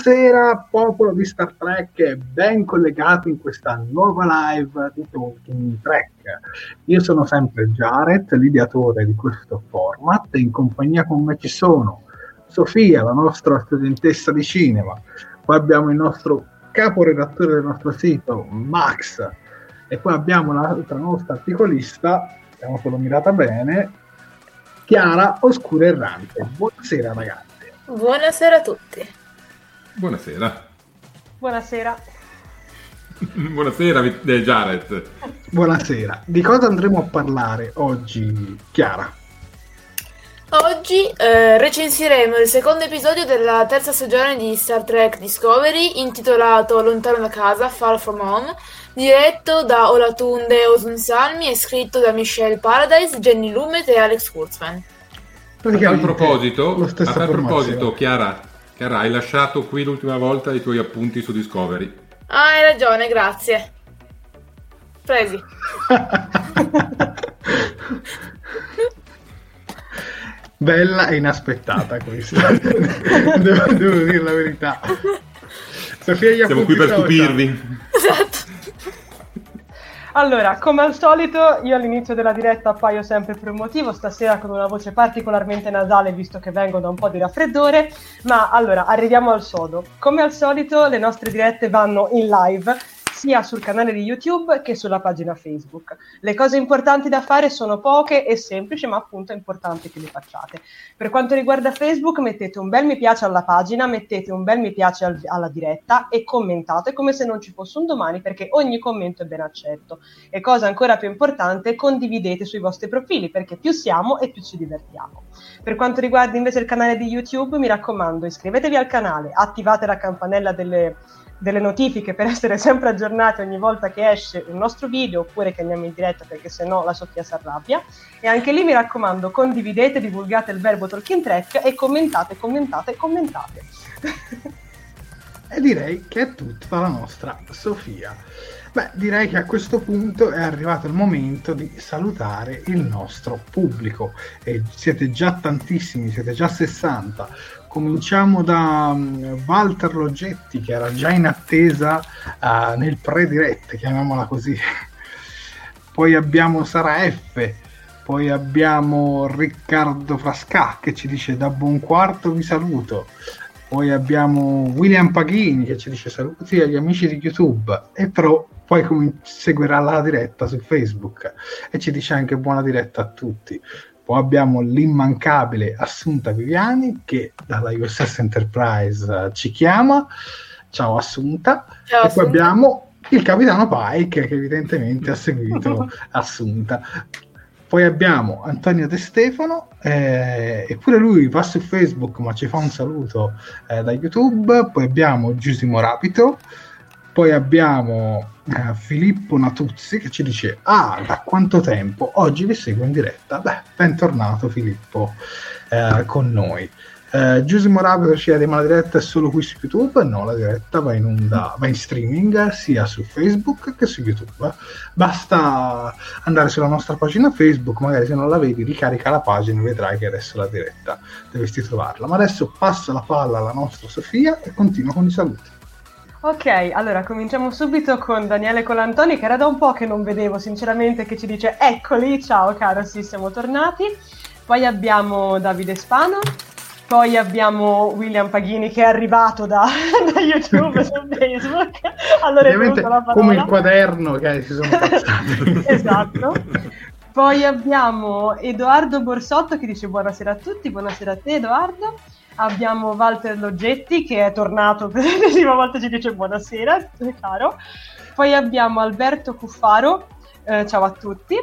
Buonasera popolo di Star Trek, ben collegato in questa nuova live di Talking Trek. Io sono sempre Jared, l'ideatore di questo format e in compagnia con me ci sono Sofia, la nostra studentessa di cinema, poi abbiamo il nostro caporedattore del nostro sito, Max, e poi abbiamo l'altra nostra articolista, abbiamo solo mirata bene, Chiara Oscura Errante. Buonasera ragazzi. Buonasera a tutti. Buonasera. Buonasera. Buonasera eh, Jared. Buonasera. Di cosa andremo a parlare oggi, Chiara? Oggi eh, recensiremo il secondo episodio della terza stagione di Star Trek Discovery intitolato Lontano da casa, Far From Home, diretto da Olatunde Osun Salmi e scritto da Michelle Paradise, Jenny Lumet e Alex Kurtzman. A tal proposito, a tal proposito Chiara, Chiara, hai lasciato qui l'ultima volta i tuoi appunti su Discovery. Ah, hai ragione, grazie. Presi. Bella e inaspettata questa. devo, devo, dire la verità. Sofia, Siamo qui per stupirvi. Esatto. Allora, come al solito, io all'inizio della diretta appaio sempre per un motivo, stasera con una voce particolarmente nasale visto che vengo da un po' di raffreddore, ma allora arriviamo al sodo. Come al solito, le nostre dirette vanno in live sia sul canale di YouTube che sulla pagina Facebook. Le cose importanti da fare sono poche e semplici, ma appunto è importante che le facciate. Per quanto riguarda Facebook, mettete un bel mi piace alla pagina, mettete un bel mi piace al, alla diretta e commentate come se non ci fosse un domani, perché ogni commento è ben accetto. E cosa ancora più importante, condividete sui vostri profili, perché più siamo e più ci divertiamo. Per quanto riguarda invece il canale di YouTube, mi raccomando, iscrivetevi al canale, attivate la campanella delle delle notifiche per essere sempre aggiornati ogni volta che esce un nostro video oppure che andiamo in diretta perché se no la Sofia si arrabbia. E anche lì mi raccomando condividete, divulgate il verbo Talking Track e commentate, commentate, commentate e direi che è tutta la nostra Sofia beh direi che a questo punto è arrivato il momento di salutare il nostro pubblico e siete già tantissimi, siete già 60 Cominciamo da um, Walter Logetti che era già in attesa uh, nel pre-dirette, chiamiamola così. poi abbiamo Sara F, poi abbiamo Riccardo Frasca che ci dice da buon quarto vi saluto. Poi abbiamo William Paghini che ci dice saluti agli amici di YouTube e però poi com- seguirà la diretta su Facebook e ci dice anche buona diretta a tutti. Poi abbiamo l'immancabile Assunta Viviani che dalla USS Enterprise uh, ci chiama. Ciao Assunta. Ciao, e poi abbiamo il capitano Pike che evidentemente ha seguito Assunta. Poi abbiamo Antonio De Stefano, eh, eppure lui va su Facebook ma ci fa un saluto eh, da YouTube. Poi abbiamo Giusimo Rapito, poi abbiamo eh, Filippo Natuzzi che ci dice ah da quanto tempo oggi vi seguo in diretta? Beh bentornato Filippo eh, con noi eh, Giuseppe Moravio ci chiede ma la diretta è solo qui su YouTube no la diretta va in onda va in streaming sia su Facebook che su YouTube. Basta andare sulla nostra pagina Facebook magari se non la vedi ricarica la pagina e vedrai che adesso la diretta dovresti trovarla. Ma adesso passo la palla alla nostra Sofia e continuo con i saluti. Ok, allora cominciamo subito con Daniele Colantoni, che era da un po' che non vedevo, sinceramente, che ci dice eccoli, ciao caro, sì, siamo tornati. Poi abbiamo Davide Spano, poi abbiamo William Paghini che è arrivato da, da YouTube su Facebook. Allora Ovviamente come il quaderno che si sono passati. esatto. Poi abbiamo Edoardo Borsotto che dice buonasera a tutti, buonasera a te Edoardo. Abbiamo Walter Loggetti che è tornato per l'ennesima volta ci dice buonasera, caro. Poi abbiamo Alberto Cuffaro, eh, ciao a tutti.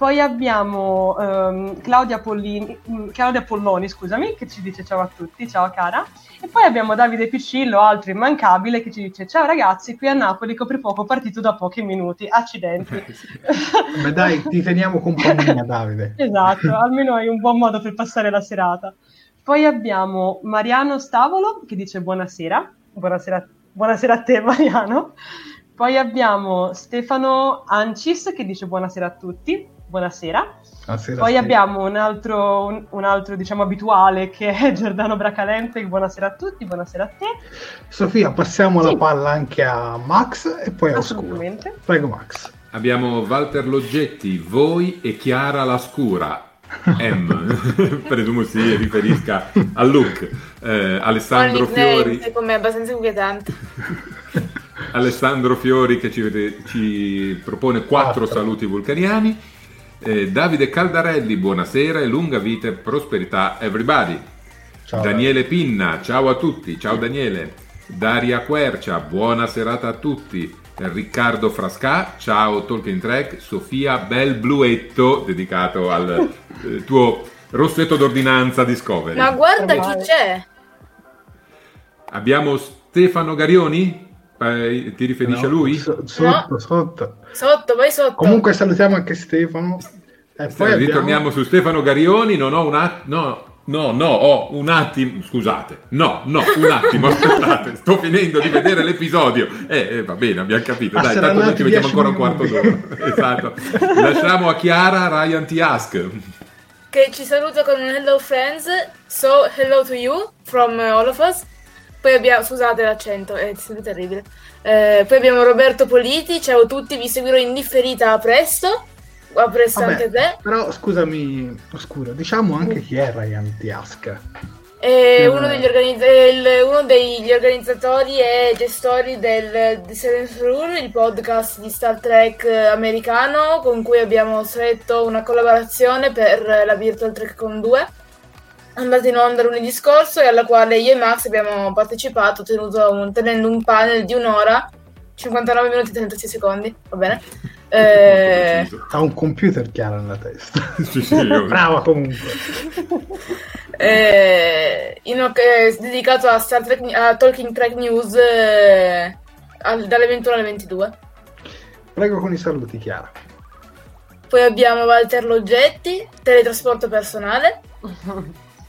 Poi abbiamo um, Claudia, Pollini, mm, Claudia, Polloni, scusami, che ci dice ciao a tutti, ciao cara. E poi abbiamo Davide Piccillo, altro immancabile, che ci dice ciao ragazzi, qui a Napoli coprifuoco partito da pochi minuti, accidenti. Beh dai, ti teniamo compagnia Davide. esatto, almeno hai un buon modo per passare la serata. Poi abbiamo Mariano Stavolo, che dice buonasera, buonasera, buonasera a te Mariano. Poi abbiamo Stefano Ancis che dice buonasera a tutti buonasera. buonasera Poi abbiamo un altro, un, un altro, diciamo, abituale che è Giordano Bracalente. Buonasera a tutti, buonasera a te. Sofia, passiamo sì. la palla anche a Max e poi a Oscuro. Prego, Max. Abbiamo Walter Loggetti, voi e Chiara la Scura. M, presumo si riferisca a Luke. Eh, Alessandro Fiori. Come abbastanza inquietante. Alessandro Fiori che ci, ci propone quattro saluti vulcaniani. Eh, Davide Caldarelli, buonasera e lunga vita e prosperità everybody. Ciao, Daniele Pinna, ciao a tutti, ciao Daniele. Daria Quercia, buona serata a tutti. Riccardo Frasca, ciao Talking Track. Sofia Bel Bluetto, dedicato al eh, tuo rossetto d'ordinanza Discovery. Ma guarda chi c'è! Abbiamo Stefano Garioni? Eh, ti riferisci no, a lui? So, sotto, no. sotto. Sotto, vai sotto. Comunque salutiamo anche Stefano. E poi ritorniamo abbiamo... su Stefano Garioni. Non ho un attimo. No. No, no, ho un attimo, scusate, no, no, un attimo, aspettate, sto finendo di vedere l'episodio. Eh, eh va bene, abbiamo capito, dai, tanto noi ci mettiamo ancora un quarto d'ora. esatto. Lasciamo a Chiara Ryan T. Ask. Che ci saluta con un hello friends, so hello to you from uh, all of us. Poi abbiamo, scusate l'accento, è terribile. Eh, poi abbiamo Roberto Politi, ciao a tutti, vi seguirò in differita a presto. A presto Vabbè, anche te. Però scusami, oscuro, diciamo anche chi è Ryan Tiasca. È uno degli, organizz- il, uno degli, organizzatori e gestori del The Seventh Rule, il podcast di Star Trek americano con cui abbiamo stretto una collaborazione per la Virtual Trek Con 2 andata in onda lunedì scorso e alla quale io e Max abbiamo partecipato un, tenendo un panel di un'ora 59 minuti e 36 secondi va bene? Eh... ha un computer chiaro nella testa. Sì, sì, brava comunque. Eh, in, eh, dedicato a, Star Trek, a Talking Track News eh, al, dalle 21 alle 22 prego con i saluti Chiara. Poi abbiamo Walter Loggetti teletrasporto personale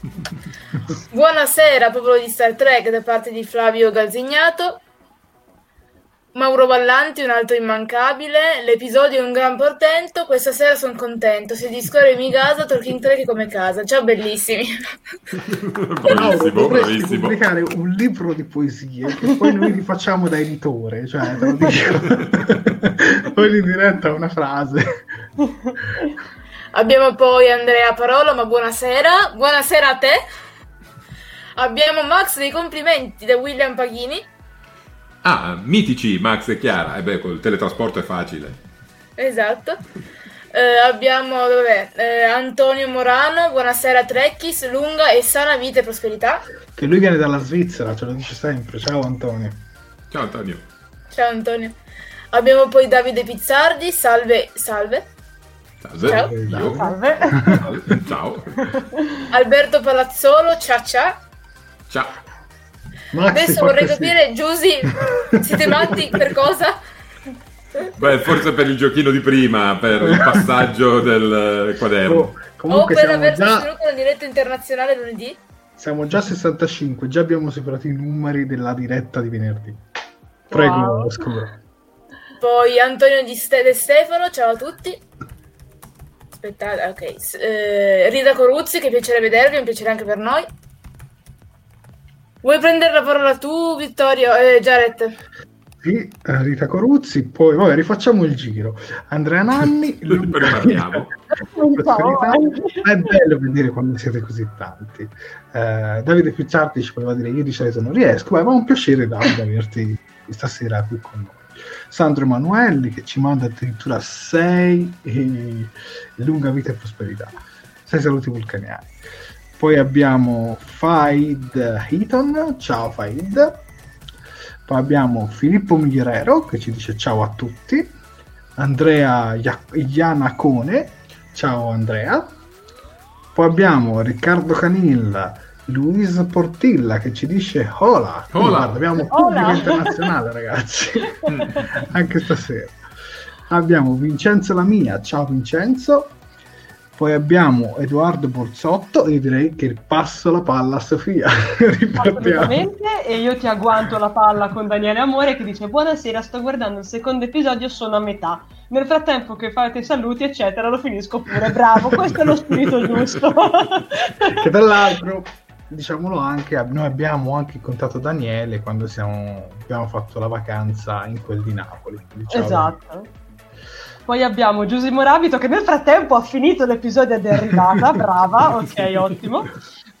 Buonasera, popolo di Star Trek, da parte di Flavio Galzignato. Mauro Ballanti, un altro immancabile. L'episodio è un gran portento. Questa sera sono contento. Se discorre mi casa, Talking Trek come casa. Ciao, bellissimi. bravissimo, bravissimo. pubblicare un libro di poesie che poi noi rifacciamo da editore. Cioè, te lo dico. poi in diretta una frase. Abbiamo poi Andrea Parolo, ma buonasera. Buonasera a te. Abbiamo Max dei complimenti da William Paghini. Ah, mitici Max e Chiara. E eh beh, col teletrasporto è facile. Esatto. Eh, abbiamo vabbè, eh, Antonio Morano, buonasera Trekkies, lunga e sana vita e prosperità. Che lui viene dalla Svizzera, ce lo dice sempre. Ciao Antonio. Ciao Antonio. Ciao Antonio. Abbiamo poi Davide Pizzardi, salve, salve. Salve. Ciao. Salve. Ciao. Alberto Palazzolo, ciao ciao. Ciao. Maxi, Adesso vorrei capire, sì. Giusy, siete matti per cosa? Beh, forse per il giochino di prima, per il passaggio del quaderno. Oh, o per aver già... sostenuto la diretta internazionale lunedì? Siamo già a 65, già abbiamo superato i numeri della diretta di venerdì. Prego, wow. Scuro. Poi Antonio Di Stefano, ciao a tutti aspettate, ok. Eh, Rita Coruzzi, che piacere vedervi, un piacere anche per noi. Vuoi prendere la parola tu, Vittorio? Eh, Jared? Sì, eh, Rita Coruzzi, poi vabbè, rifacciamo il giro. Andrea Nanni, ripartiamo. è bello vedere quando siete così tanti. Eh, Davide Pizzardi ci voleva dire io di solito non riesco, ma è un piacere Davide averti stasera qui con noi. Sandro Emanuelli che ci manda addirittura 6 e lunga vita e prosperità. 6 saluti vulcaniani. Poi abbiamo Faid Heaton, ciao Faid. Poi abbiamo Filippo Migliorero che ci dice ciao a tutti. Andrea Ianacone, ciao Andrea. Poi abbiamo Riccardo Canilla, Luis Portilla che ci dice hola. Hola. Guarda, abbiamo pubblico internazionale ragazzi, anche stasera. Abbiamo Vincenzo Lamia, ciao Vincenzo. Poi abbiamo Edoardo Borzotto e io direi che passo la palla a Sofia. Ripartiamo. E io ti agguanto la palla con Daniele Amore che dice buonasera, sto guardando il secondo episodio, sono a metà. Nel frattempo che fate i saluti, eccetera, lo finisco pure. Bravo, questo è lo spirito giusto. che tra l'altro diciamolo anche noi abbiamo anche incontrato Daniele quando siamo, abbiamo fatto la vacanza in quel di Napoli diciamo. esatto. Poi abbiamo Giuseppe Moravito che nel frattempo ha finito l'episodio ed è arrivata. Brava ok ottimo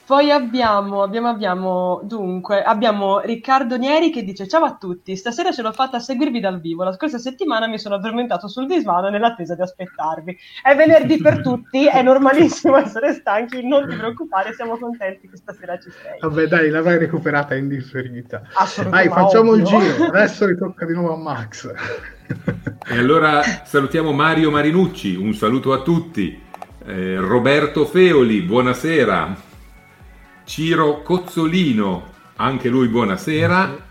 poi abbiamo, abbiamo, abbiamo, dunque, abbiamo Riccardo Nieri che dice ciao a tutti, stasera ce l'ho fatta a seguirvi dal vivo, la scorsa settimana mi sono addormentato sul divano nell'attesa di aspettarvi. È venerdì per tutti, è normalissimo essere stanchi, non ti preoccupare, siamo contenti che stasera ci sei. Vabbè dai, l'avrai recuperata in differita. Assolutamente. Dai, facciamo ovvio. il giro, adesso ritocca di nuovo a Max. E allora salutiamo Mario Marinucci, un saluto a tutti. Eh, Roberto Feoli, buonasera. Ciro Cozzolino, anche lui buonasera.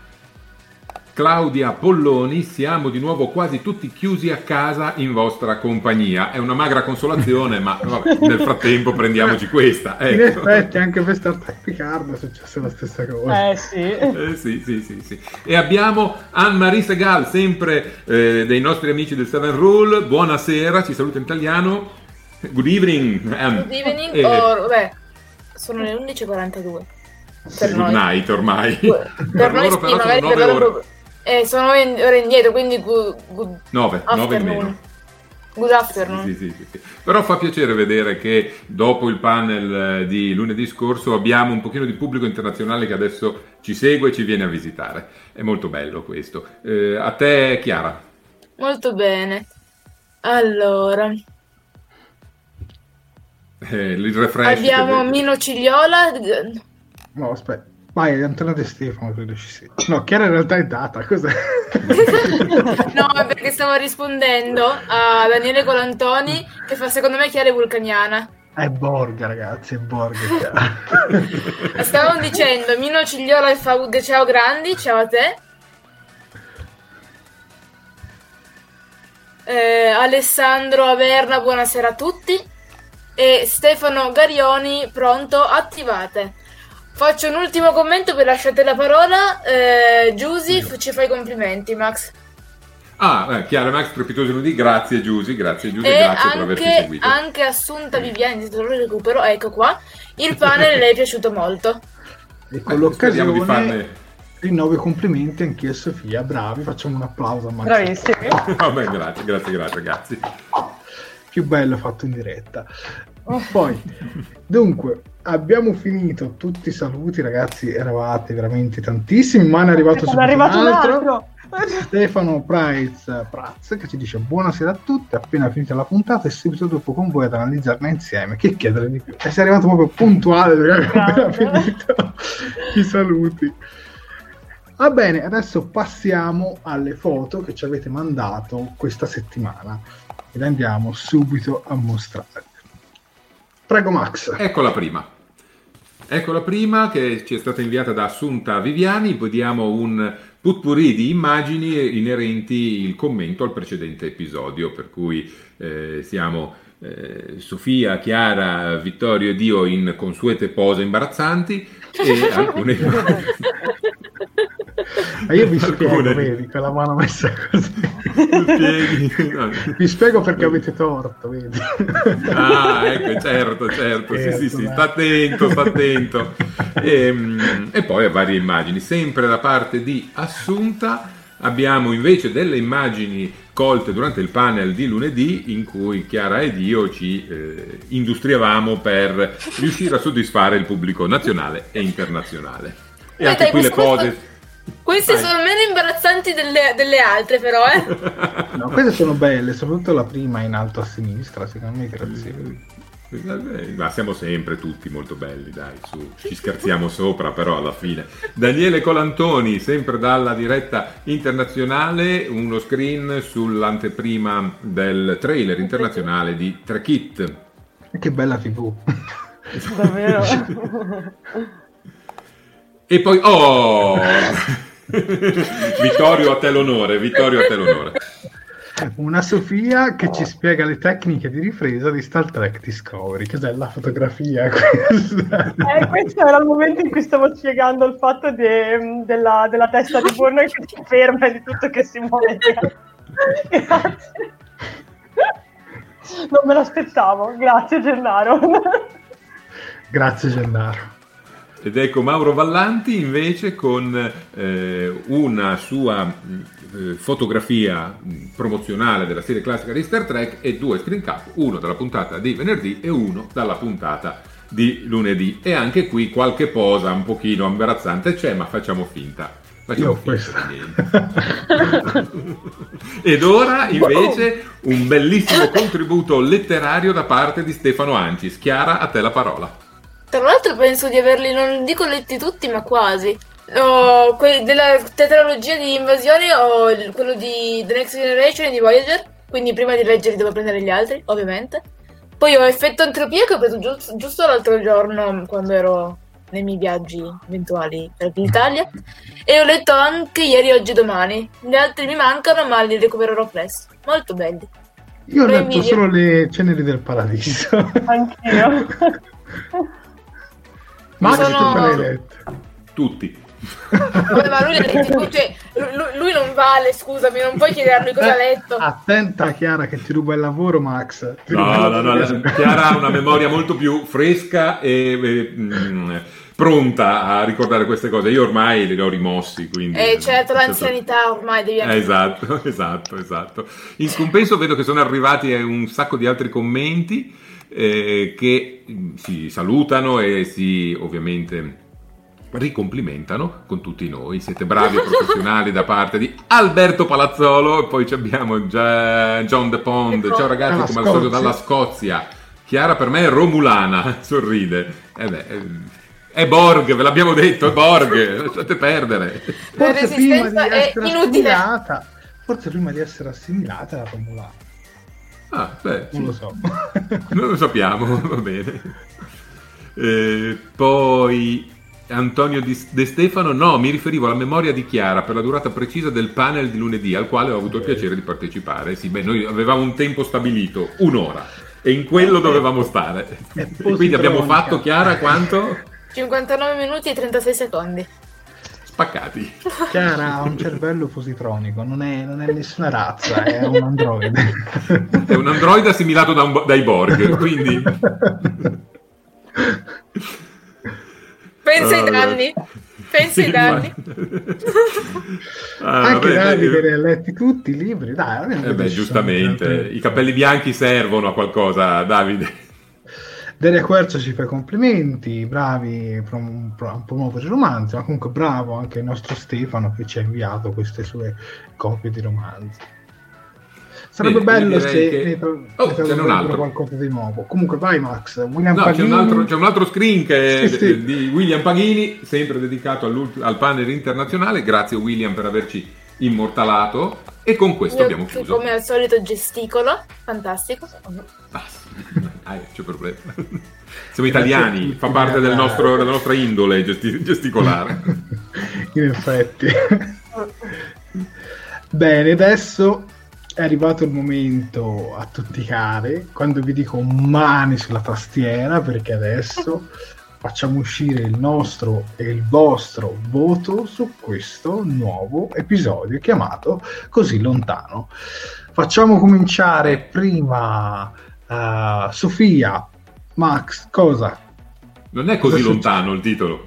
Claudia Polloni, siamo di nuovo quasi tutti chiusi a casa in vostra compagnia. È una magra consolazione, ma vabbè, nel frattempo prendiamoci questa. In Ecco. effetti anche per Star Trek Picard è successa la stessa cosa. Eh sì. Eh, sì, sì, sì, sì. E abbiamo Anne-Marie Segal, sempre eh, dei nostri amici del Seven Rule. Buonasera, ci saluta in italiano. Good evening. Anne. Good evening, Eh, or, beh, sono le 11.42. sì, Per good noi. night ormai. Per, noi loro sì, però sono magari per 9 loro... ore. Eh, sono 9 ore indietro, quindi good, good 9, 9 in afternoon. meno. Good afternoon. Sì, sì, sì, sì. Però fa piacere vedere che dopo il panel eh, di lunedì scorso abbiamo un pochino di pubblico internazionale che adesso ci segue e ci viene a visitare. È molto bello questo. Eh, a te, Chiara. Molto bene. Allora, Eh, il refresh. abbiamo che- Mino Cigliola. No, aspetta. Vai, Antonio De Stefano credo ci sia. No, Chiara in realtà è data, cos'è? No, è perché stavo rispondendo a Daniele Colantoni che fa secondo me Chiara è vulcaniana. È Borga, ragazzi, è Borga. Stavamo dicendo Mino Cigliola e fa ciao grandi, ciao a te. Eh, Alessandro Averna, buonasera a tutti. E Stefano Garioni, pronto, attivate. Faccio un ultimo commento, poi lasciate la parola. Eh, Giusy, ci fai i complimenti, Max. Ah, eh, Chiara Max, strepitoso lunedì, grazie Giusy, grazie Giusy, E grazie per averci anche, seguito. anche Assunta Viviani, se lo recupero, ecco qua. Il panel le è piaciuto molto. E con Eh, speriamo di l'occasione farne... rinnovo i complimenti anche a Sofia, bravi, facciamo un applauso a Max. Bravissimi. Vabbè, grazie, grazie, grazie ragazzi. Più bello fatto in diretta. Poi, dunque, abbiamo finito tutti i saluti, ragazzi, eravate veramente tantissimi, ma ne è arrivato, È subito arrivato un un altro. altro. Stefano Price Praz che ci dice buonasera a tutti, appena finita la puntata e subito dopo con voi ad analizzarla insieme. Che chiedere di più? E sei arrivato proprio puntuale perché abbiamo appena finito i saluti. Va bene, adesso passiamo alle foto che ci avete mandato questa settimana e le andiamo subito a mostrare. Prego Max. Ecco la prima. Ecco la prima che ci è stata inviata da Assunta Viviani, poi diamo un putpurri di immagini inerenti il commento al precedente episodio, per cui eh, siamo eh, Sofia, Chiara, Vittorio ed io in consuete pose imbarazzanti e alcune Ma io vi spiego, vedi, con la mano messa così. No. Vi spiego perché avete torto, vedi. Ah, ecco, certo, certo, sì, sì, sì, sta attento, sta attento. E, e poi a varie immagini, sempre da parte di Assunta abbiamo invece delle immagini colte durante il panel di lunedì in cui Chiara ed io ci eh, industriavamo per riuscire a soddisfare il pubblico nazionale e internazionale. E anche qui le questo- pose Queste Vai. sono meno imbarazzanti delle, delle altre, però, eh. No, queste sono belle, soprattutto la prima in alto a sinistra, secondo me grazie. Ma siamo sempre tutti molto belli, dai, su, ci scherziamo sopra, però alla fine. Daniele Colantoni, sempre dalla diretta internazionale, uno screen sull'anteprima del trailer internazionale di Trek It. Che bella tv. Davvero? E poi, oh! Vittorio a te l'onore, Vittorio a te l'onore. Una Sofia che ci spiega le tecniche di ripresa di Star Trek Discovery. Cos'è la fotografia questa? Eh, questo era il momento in cui stavo spiegando il fatto de- della, della testa di burno che si ferma e di tutto che si muove. Grazie. Non me l'aspettavo, grazie Gennaro. Grazie Gennaro. Ed ecco Mauro Vallanti invece con eh, una sua mh, eh, fotografia mh, promozionale della serie classica di Star Trek e due screen cap, uno dalla puntata di venerdì e uno dalla puntata di lunedì. E anche qui qualche posa un pochino imbarazzante c'è, ma facciamo finta. Facciamo finta. Ed ora invece un bellissimo contributo letterario da parte di Stefano Ancis. Chiara, a te la parola. Tra l'altro penso di averli, non dico letti tutti, ma quasi. Ho quelli della tetralogia di invasione ho il- quello di The Next Generation e di Voyager, quindi prima di leggerli devo prendere gli altri, ovviamente. Poi ho Effetto Entropia che ho preso giusto, giusto l'altro giorno quando ero nei miei viaggi eventuali per l'Italia. E ho letto anche ieri, oggi e domani. Gli altri mi mancano, ma li recupererò presto. Molto belli. Io ho letto solo le ceneri del paradiso. Anch'io. Max, Sono- tu quale hai letto? Tutti. Vabbè, ma lui, cioè, lui- lui non vale, scusami, non puoi chiedergli cosa ha letto. Attenta Chiara che ti ruba il lavoro Max. Ti No, no, no, la- Chiara ha una memoria molto più fresca e eh, mm, pronta a ricordare queste cose. Io ormai li ho rimossi, quindi... Eh, certo, l'anzianità ormai devi Eh, esatto, esatto, esatto. In compenso vedo che sono arrivati eh, un sacco di altri commenti eh, che mm, si salutano e si ovviamente ricomplimentano con tutti noi. Siete bravi e professionali da parte di Alberto Palazzolo e poi ci abbiamo già John De Pond. Ciao ragazzi, come al solito dalla Scozia. Chiara per me è romulana, sorride. Eh beh, eh, è Borg, ve l'abbiamo detto, è Borg, lasciate perdere. La Forse prima di resistenza è essere inutile. assimilata, forse prima di essere assimilata era romulana. Ah, beh, Non sì. lo so. Non lo sappiamo, va bene. Eh, poi Antonio De Stefano, no, mi riferivo alla memoria di Chiara per la durata precisa del panel di lunedì al quale ho avuto il piacere di partecipare. Sì, beh, noi avevamo un tempo stabilito, un'ora, e in quello dovevamo stare. Quindi abbiamo fatto, Chiara, quanto? 59 minuti e 36 secondi. Spaccati. Chiara ha un cervello positronico, non è, non è nessuna razza, è un androide. È un androide assimilato da un dai Borg, quindi... Pensa ai danni. Pensa ai danni. Ah, Anche Davide li ha letti tutti i libri, dai. Eh beh, giustamente, i capelli bianchi servono a qualcosa, Davide. Delia Quercia ci fa i complimenti, bravi a prom- pro- a promuovere i romanzi, ma comunque bravo anche il nostro Stefano che ci ha inviato queste sue copie di romanzi. Sarebbe Bene, bello se che- ne tra- Oh, ne altro. qualcosa di nuovo. Comunque vai Max, William No, c'è Pagini. un, altro, c'è un altro screen che è Sì, sì. di William Paghini, sempre dedicato al panel internazionale. Grazie William per averci immortalato. E con questo Io abbiamo chiuso. come al solito gesticolo. Fantastico. Ah, sì. Ah, c'è problema. Siamo italiani, fa parte del nostro- della nostra indole gesti- gesticolare. In effetti. Bene, adesso è arrivato il momento a tutti care, quando vi dico mani sulla tastiera, perché adesso facciamo uscire il nostro e il vostro voto su questo nuovo episodio chiamato Così lontano. Facciamo cominciare prima eh, Sofia, Max, cosa? Non è così Cosa lontano il titolo.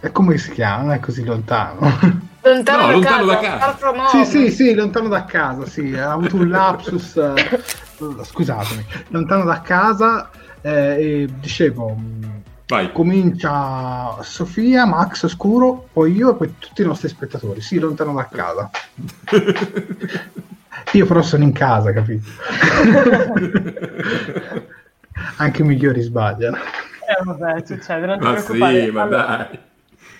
E come si chiama? Non è così lontano. Lontano, No, da, lontano casa, da casa. far from Sì, home. sì, sì, lontano da casa, sì, ha avuto un lapsus, eh, scusatemi, lontano da casa, eh, e dicevo, mh, Vai. Comincia Sofia, Max Scuro, poi io e poi tutti i nostri spettatori. Sì, lontano da casa. io però sono in casa, capito? Anche i migliori sbagliano. Eh, vabbè, succede, non ti Ma preoccupare. sì, ma Allora, dai.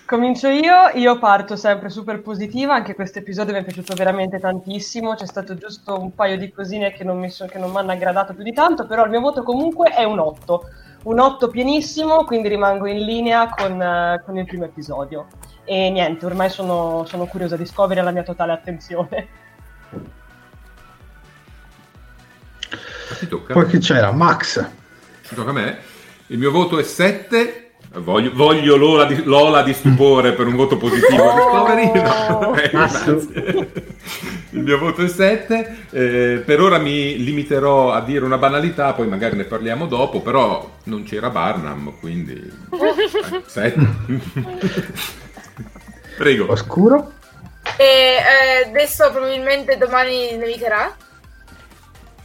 Comincio io, io parto sempre super positiva, anche questo episodio mi è piaciuto veramente tantissimo, c'è stato giusto un paio di cosine che non mi, so- che non mi hanno aggradato più di tanto, però il mio voto comunque è un 8, un 8 pienissimo, quindi rimango in linea con, eh, con il primo episodio. E niente, ormai sono, sono curiosa di scoprire la mia totale attenzione. Poi chi c'era? Max. Ci tocca a me. Il mio voto è 7. Voglio, voglio l'ola, di, l'ola di stupore per un voto positivo a Discovery. No, eh. Il mio voto è 7. Eh, per ora mi limiterò a dire una banalità, poi magari ne parliamo dopo, però non c'era Barnum, quindi 7. Prego. Oscuro. E eh, adesso probabilmente domani nevicherà.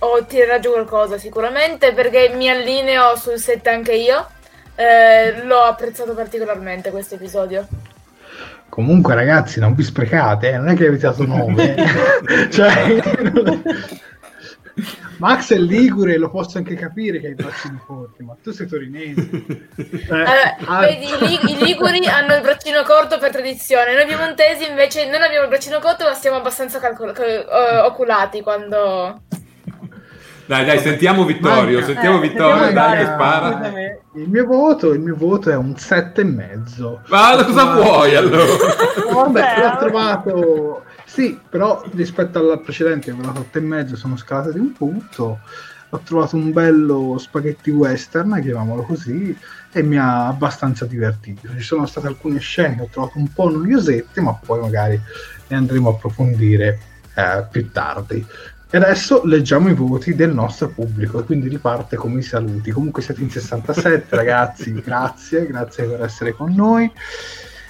O tirerà giù qualcosa sicuramente perché mi allineo sul set anche io. Eh, l'ho apprezzato particolarmente questo episodio. Comunque, ragazzi, non vi sprecate, eh, non è che avete dato 9. cioè, Max è ligure, lo posso anche capire che hai i braccini forti, ma tu sei torinese. Eh, Allora, ah, vedi, i, Lig- i Liguri hanno il braccino corto per tradizione, noi piemontesi invece non abbiamo il braccino corto, ma siamo abbastanza calcol- cal- eh, oculati quando... Dai, dai, sentiamo Vittorio. Manca. Sentiamo Eh, Vittorio, sentiamo dai, che spara. Il mio voto, il mio voto è un 7 e mezzo. Ma cosa vuoi allora? Vabbè, Vabbè, l'ho trovato. Sì, però rispetto alla precedente, che avevo dato 8 e mezzo, sono scalato di un punto. Ho trovato un bello spaghetti western, chiamiamolo così, e mi ha abbastanza divertito. Ci sono state alcune scene che ho trovato un po' noiosette, ma poi magari ne andremo a approfondire eh, più tardi. E adesso leggiamo i voti del nostro pubblico, quindi riparte come i saluti. Comunque siete in 67, ragazzi, grazie, grazie per essere con noi.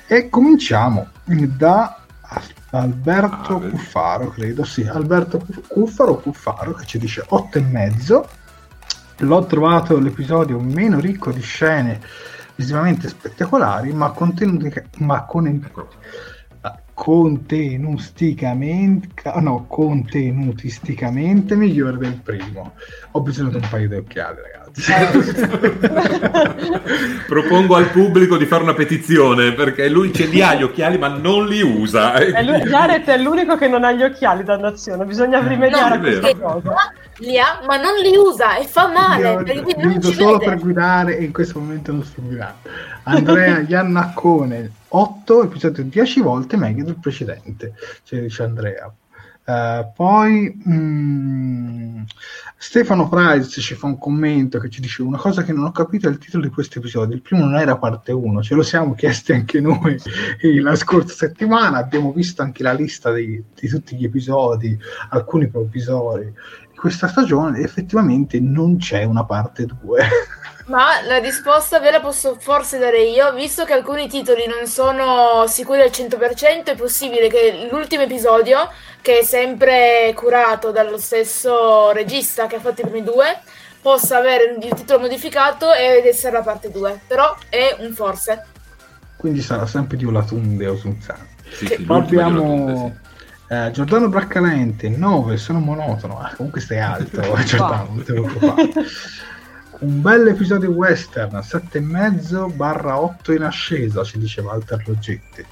E cominciamo da Alberto Ah. Cuffaro, credo, sì, Alberto Cuff- Cuffaro Cuffaro che ci dice 8 e mezzo. L'ho trovato l'episodio meno ricco di scene visivamente spettacolari, ma, contenuti, ma con Contenusticamente ah, no, contenutisticamente migliore del primo. Ho bisogno di un paio di occhiali, ragazzi. Propongo al pubblico di fare una petizione perché lui ce li ha gli occhiali ma non li usa. È lui- Jared è l'unico che non ha gli occhiali, dannazione, bisogna rimediare No, a questa cosa. Li ha, ma non li usa e fa male, li uso solo vede. per guidare e in questo momento non sto guidando. Andrea Iannaccone 8 episodio 10 volte meglio del precedente, ci dice Andrea. Eh, poi mm, Stefano Price ci fa un commento che ci dice una cosa che non ho capito è il titolo di questo episodio. Il primo non era parte 1, ce lo siamo chiesti anche noi la scorsa settimana. Abbiamo visto anche la lista di, di tutti gli episodi, alcuni provvisori questa stagione. Effettivamente non c'è una parte 2. Ma la risposta ve la posso forse dare io, visto che alcuni titoli non sono sicuri al 100%, è possibile che l'ultimo episodio, che è sempre curato dallo stesso regista che ha fatto i primi due, possa avere il titolo modificato ed essere la parte 2. Però è un forse. Quindi sarà sempre di Olatunde o Sunzano. Sì, sì, Poi eh, Giordano Braccalente 9, sono monotono. Ah, comunque stai alto, Giordano, non te lo preoccupare. Un bel episodio western, 7,5 barra 8 in ascesa, ci dice Walter Logetti.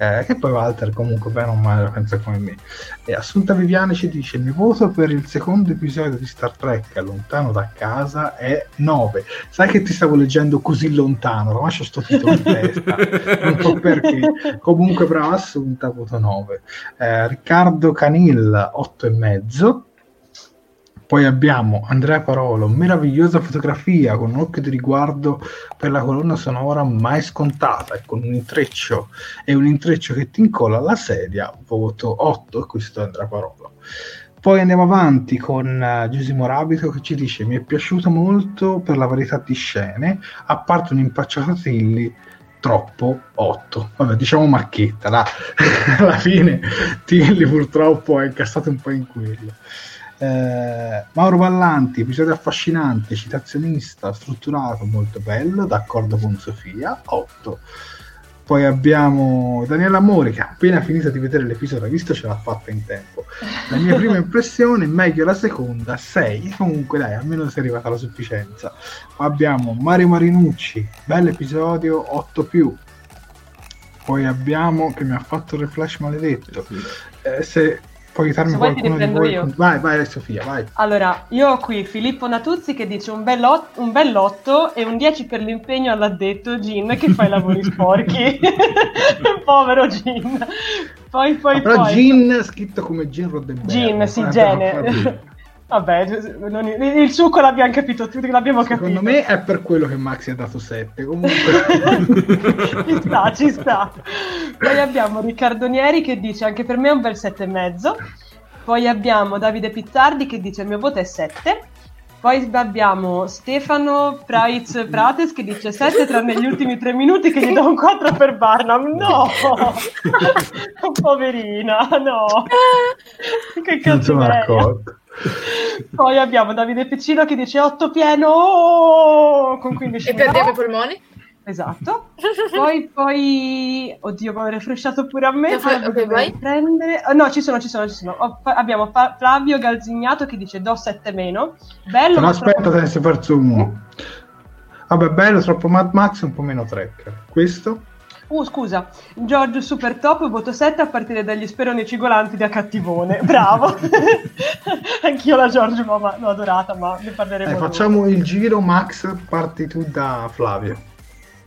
Eh, che poi Walter comunque bene o male la pensa come me. E Assunta Viviane ci dice il mio voto per il secondo episodio di Star Trek lontano da casa è 9. Sai che ti stavo leggendo così lontano, ormai c'ho sto titolo in testa, non so perché. Comunque brava Assunta, voto 9. Eh, Riccardo Canil 8,5. Poi abbiamo Andrea Parolo, meravigliosa fotografia con un occhio di riguardo per la colonna sonora mai scontata e con un intreccio e un intreccio che ti incolla alla sedia, voto 8 e questo è Andrea Parolo. Poi andiamo avanti con uh, Giusimo Rabito che ci dice mi è piaciuto molto per la varietà di scene, a parte un impacciato Tilly troppo 8. Vabbè, diciamo macchietta, là. alla fine Tilly purtroppo è incassato un po' in quello. Eh, Mauro Vallanti, episodio affascinante, citazionista, strutturato, molto bello, d'accordo con Sofia, 8. Poi abbiamo Daniela Amore che appena finito di vedere l'episodio, ha visto ce l'ha fatta in tempo. La mia prima impressione, meglio la seconda, 6. Comunque dai, almeno sei arrivata alla sufficienza. Abbiamo Mario Marinucci, bell'episodio, 8 più. Poi abbiamo, che mi ha fatto il reflash maledetto, eh, se puoi aiutarmi Se ti qualcuno di voi. io. Vai, vai Sofia, vai. Allora, io ho qui Filippo Natuzzi che dice un bel, ot- un bel 8 e un 10 per l'impegno all'addetto Gin che fa i lavori sporchi. Povero Gin. Poi, poi, Ah, però poi. Gin scritto come Gin Roddenberry. Gin, sì, Eh, gene. Vabbè, non- il succo l'abbiamo capito tutti, l'abbiamo Secondo capito. me è per quello che Maxi ha dato 7. Comunque, ci sta, ci sta. Poi abbiamo Riccardo Nieri che dice anche per me è un bel 7,5. Poi abbiamo Davide Pizzardi che dice il mio voto è 7. Poi abbiamo Stefano Price Prates che dice 7 tranne gli ultimi 3 minuti che gli do un 4 per Barnum. No! Poverina, no! Che non sono cattiveria. Poi abbiamo Davide Piccino che dice 8 pieno oh! con 15 E perdiamo i polmoni? Esatto. Poi, poi, oddio, come avrei frusciato pure a me. Ok, poi ok, dovrei vai. prendere. oh, no, ci sono, ci sono, ci sono. Ho- fa- abbiamo Fa- Flavio Galzignato che dice do 7 meno. Bello, No, ma aspetta, troppo- perso uno. Vabbè, bello, troppo Mad Max un po' meno tracker. Questo? Uh, scusa, Giorgio Super Top, voto 7 a partire dagli speroni cigolanti da cattivone. Bravo. Anch'io la Giorgio l'ho, l'ho adorata, ma ne parleremo Eh, facciamo il giro, Max, parti tu da Flavio.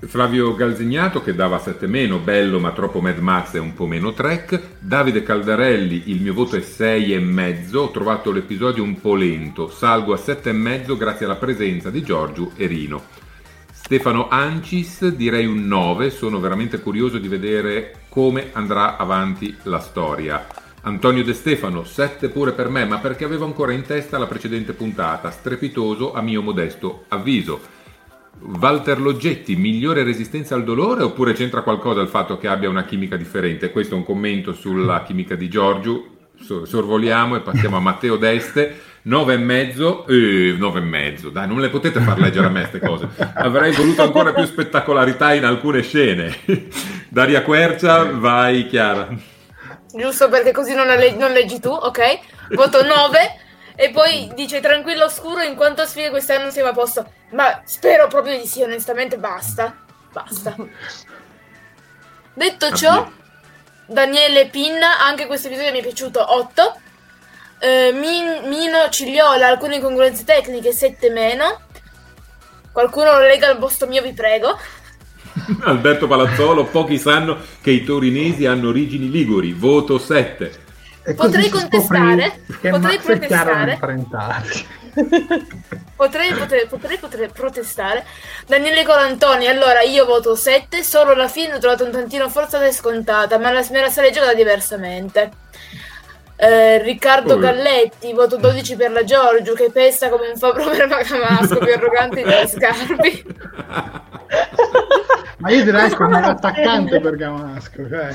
Flavio Galzignato che dava 7 meno, bello ma troppo Mad Max e un po' meno Trek. Davide Caldarelli, il mio voto è 6 e mezzo, ho trovato l'episodio un po' lento, salgo a 7 e mezzo grazie alla presenza di Giorgio e Rino. Stefano Ancis, direi un 9, sono veramente curioso di vedere come andrà avanti la storia. Antonio De Stefano, 7 pure per me, ma perché avevo ancora in testa la precedente puntata, strepitoso a mio modesto avviso. Walter Loggetti, migliore resistenza al dolore oppure c'entra qualcosa il fatto che abbia una chimica differente? Questo è un commento sulla chimica di Giorgio. So- sorvoliamo e passiamo a Matteo Deste. 9 e mezzo, eh, 9 e mezzo, dai, non le potete far leggere a me queste cose. Avrei voluto ancora più spettacolarità in alcune scene. Daria Quercia, vai Chiara. Giusto perché così non, le- non leggi tu, ok? Voto 9 e poi dice tranquillo oscuro in quanto sfide quest'anno siamo a posto. Ma spero proprio di sì, onestamente basta. Basta. Detto ciò. Daniele Pinna, anche questo episodio mi è piaciuto 8. Eh, Min- Mino Cigliola, alcune incongruenze tecniche 7 meno. Qualcuno lo lega al posto mio, vi prego. Alberto Palazzolo, pochi sanno che i torinesi hanno origini liguri, voto 7. E Potrei contestare, potrei protestare. Potrei, potrei, potrei, potrei protestare. Daniele Colantoni, allora io voto 7, solo alla fine l'ho trovato un tantino forzata e scontata, ma la, me la sarei giocata diversamente. Eh, Riccardo Oh. Galletti, voto 12 per la Giorgio, che pesta come un fabbro per Macamasco, più arrogante delle scarpe. Ma io direi me lo attaccante segno. bergamasco. Cioè.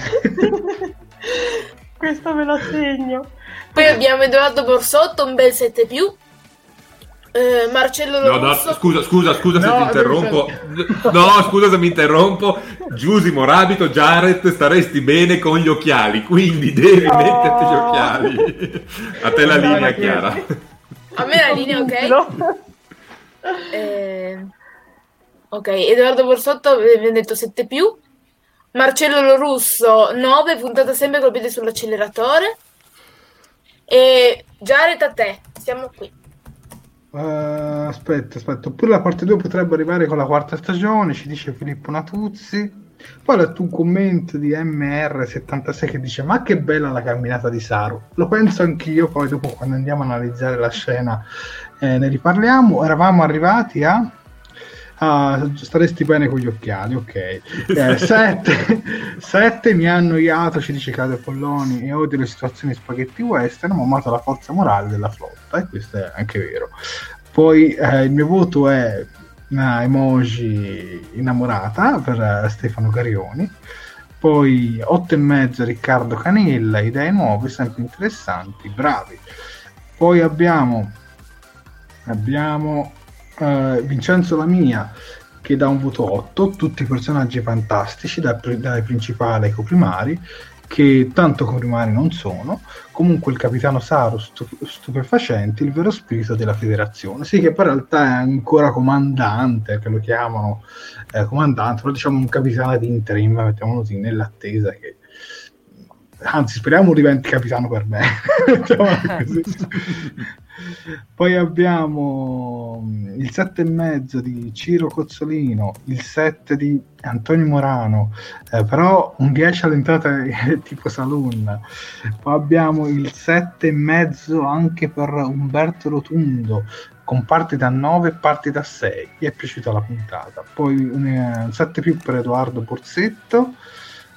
Questo me lo segno. Poi abbiamo Edoardo Borsotto, un bel 7 più. Eh, Marcello No, no, scusa, scusa, scusa se No, ti interrompo. No, scusa se mi interrompo. Giusy Morabito, Jared, staresti bene con gli occhiali, quindi devi Oh. metterti gli occhiali. A te la linea, no, Chiara. A me la linea, ok? No. Eh, ok, Edoardo Borsotto abbiamo detto 7 più. Marcello Lorusso 9, puntata sempre col piede sull'acceleratore. E Jared a te, siamo qui. Eh, aspetta, aspetta. Oppure la parte 2 potrebbe arrivare con la quarta stagione, ci dice Filippo Natuzzi. Poi ho letto un commento di MR76 che dice: Ma che bella la camminata di Saru. Lo penso anch'io. Poi, dopo, quando andiamo a analizzare la scena, eh, ne riparliamo. Eravamo arrivati a. Ah, staresti bene con gli occhiali, ok. 7 mi ha annoiato, ci dice Claudio Polloni, e odio le situazioni spaghetti western, ma ho amato la forza morale della flotta, e questo è anche vero. Poi eh, il mio voto è una emoji innamorata per eh, Stefano Carioni. Poi 8 e mezzo Riccardo Canella, idee nuove, sempre interessanti, bravi. Poi abbiamo, abbiamo eh, Vincenzo Lamia che dà un voto 8, tutti personaggi fantastici, dai, dai principali ai coprimari, che tanto coprimari non sono. Comunque il capitano Saru stu- stupefacente, il vero spirito della federazione. Sì, che poi in realtà è ancora comandante, che lo chiamano eh, comandante, però diciamo un capitano di interim, mettiamolo così, nell'attesa che anzi speriamo diventi capitano per me poi abbiamo mm, il 7 e mezzo di Ciro Cozzolino il 7 di Antonio Morano. Eh, però un 10 all'entrata è tipo saloon. Poi abbiamo il 7 e mezzo anche per Umberto Rotundo con parti da 9 e parti da 6 mi è piaciuta la puntata. Poi un, eh, un 7 più per Edoardo Borsetto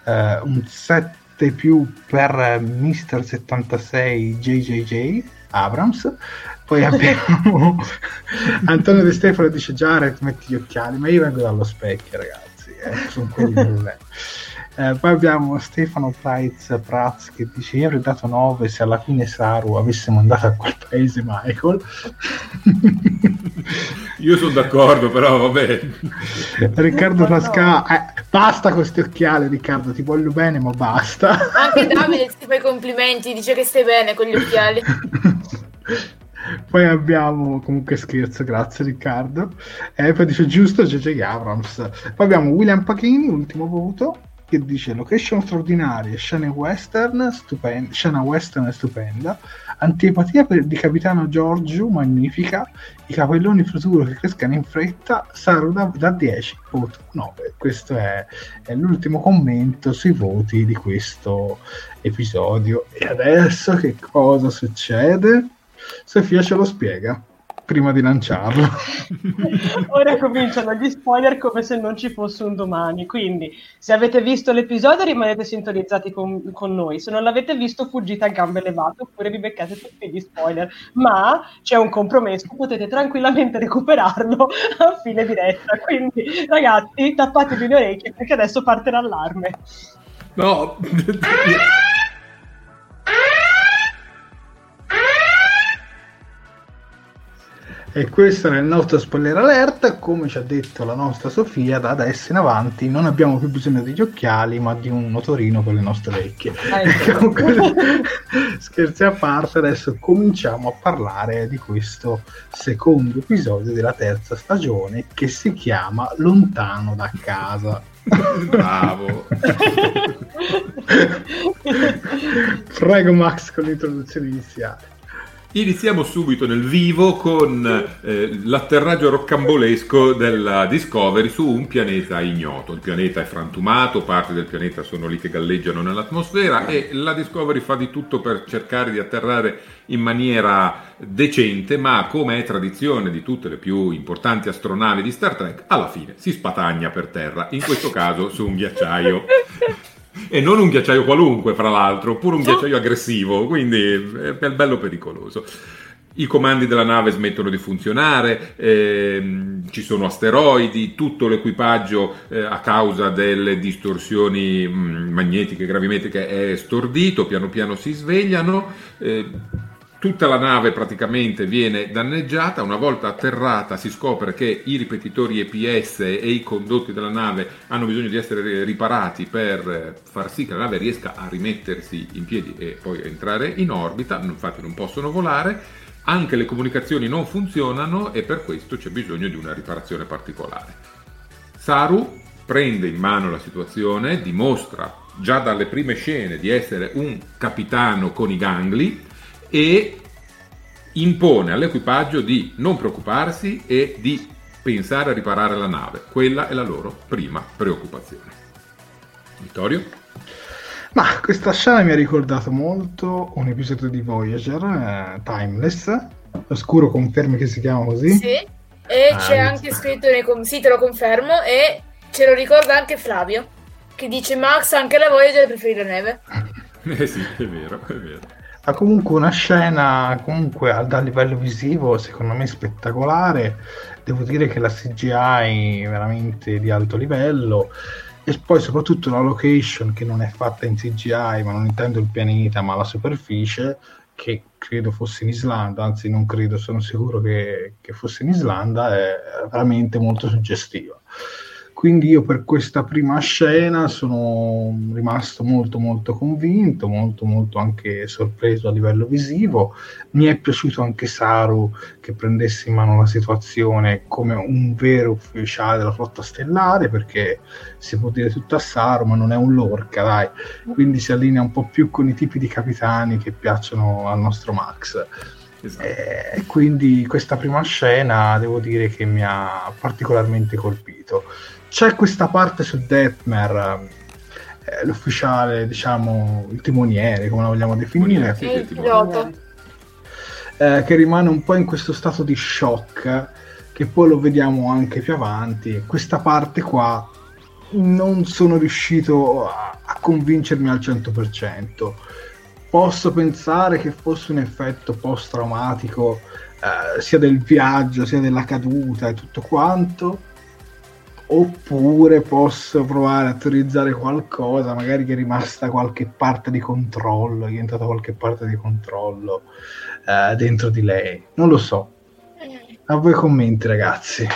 eh, un 7 più per Mister 76 JJJ Abrams. Poi abbiamo Antonio De Stefano dice Jared metti gli occhiali, ma io vengo dallo specchio ragazzi, eh, sono quelli del eh, poi abbiamo Stefano Price Prats che dice io avrei dato 9 se alla fine Saru avesse mandato a quel paese Michael. Io sono d'accordo però vabbè. Riccardo Pasca eh, basta con questi occhiali Riccardo ti voglio bene ma basta. Anche Davide ti fa i complimenti dice che stai bene con gli occhiali poi abbiamo comunque scherzo grazie Riccardo e poi dice giusto J.J. Abrams poi abbiamo William Pachini ultimo voto che dice location straordinarie, scene western, stupenda, scena western stupenda, antipatia per, di Capitano Giorgio, magnifica, i capelloni futuro che crescano in fretta, Saru da, da 10, voto 9. Questo è, è l'ultimo commento sui voti di questo episodio. E adesso che cosa succede? Sofia ce lo spiega prima di lanciarlo. Ora cominciano gli spoiler come se non ci fosse un domani. Quindi, se avete visto l'episodio, rimanete sintonizzati con, con noi. Se non l'avete visto, fuggite a gambe levate oppure vi beccate tutti gli spoiler. Ma c'è un compromesso, potete tranquillamente recuperarlo a fine diretta. Quindi, ragazzi, tappatevi le orecchie perché adesso parte l'allarme. No. E questo nel nostro spoiler alert, come ci ha detto la nostra Sofia, da adesso in avanti non abbiamo più bisogno degli occhiali, ma di un motorino per le nostre orecchie. Eh, scherzi a parte, adesso cominciamo a parlare di questo secondo episodio della terza stagione che si chiama Lontano da casa. Bravo. Prego Max con l'introduzione iniziale. Iniziamo subito nel vivo con eh, l'atterraggio roccambolesco della Discovery su un pianeta ignoto. Il pianeta è frantumato, parti del pianeta sono lì che galleggiano nell'atmosfera e la Discovery fa di tutto per cercare di atterrare in maniera decente, ma come è tradizione di tutte le più importanti astronavi di Star Trek, alla fine si spatagna per terra, in questo caso su un ghiacciaio. E non un ghiacciaio qualunque, fra l'altro, oppure un ghiacciaio aggressivo, quindi è bello pericoloso. I comandi della nave smettono di funzionare, ehm, ci sono asteroidi, tutto l'equipaggio eh, a causa delle distorsioni mh, mm, magnetiche, gravimetriche è stordito, piano piano si svegliano. Eh, Tutta la nave praticamente viene danneggiata, una volta atterrata si scopre che i ripetitori EPS e i condotti della nave hanno bisogno di essere riparati per far sì che la nave riesca a rimettersi in piedi e poi entrare in orbita, infatti non possono volare, anche le comunicazioni non funzionano e per questo c'è bisogno di una riparazione particolare. Saru prende in mano la situazione, dimostra già dalle prime scene di essere un capitano con i gangli, e impone all'equipaggio di non preoccuparsi e di pensare a riparare la nave. Quella è la loro prima preoccupazione. Vittorio? Ma questa scena mi ha ricordato molto un episodio di Voyager, eh, Timeless. Oscuro confermi che si chiama così? Sì, e ah, c'è anche scritto nei com- sì, te lo confermo, e ce lo ricorda anche Flavio, che dice Max anche la Voyager preferisce la neve. eh sì, è vero, è vero ha comunque una scena comunque a livello visivo secondo me spettacolare devo dire che la CGI è veramente di alto livello e poi soprattutto la location che non è fatta in CGI ma non intendo il pianeta ma la superficie che credo fosse in Islanda, anzi non credo, sono sicuro che, che fosse in Islanda, è veramente molto suggestiva. Quindi io per questa prima scena sono rimasto molto molto convinto, molto molto anche sorpreso a livello visivo. Mi è piaciuto anche Saru che prendesse in mano la situazione come un vero ufficiale della flotta stellare, perché si può dire tutto a Saru, ma non è un lorca, dai. Quindi si allinea un po' più con i tipi di capitani che piacciono al nostro Max. Esatto. E eh, quindi questa prima scena devo dire che mi ha particolarmente colpito c'è questa parte su Detmer, eh, l'ufficiale, diciamo, il timoniere, come la vogliamo definire, sì, il pilota. Eh, che rimane un po' in questo stato di shock, che poi lo vediamo anche più avanti. Questa parte qua non sono riuscito a, a convincermi al 100%. Posso pensare che fosse un effetto post-traumatico eh, sia del viaggio sia della caduta e tutto quanto, oppure posso provare a teorizzare qualcosa, magari che è rimasta qualche parte di controllo, è entrata qualche parte di controllo eh, dentro di lei. Non lo so. A voi commenti, ragazzi.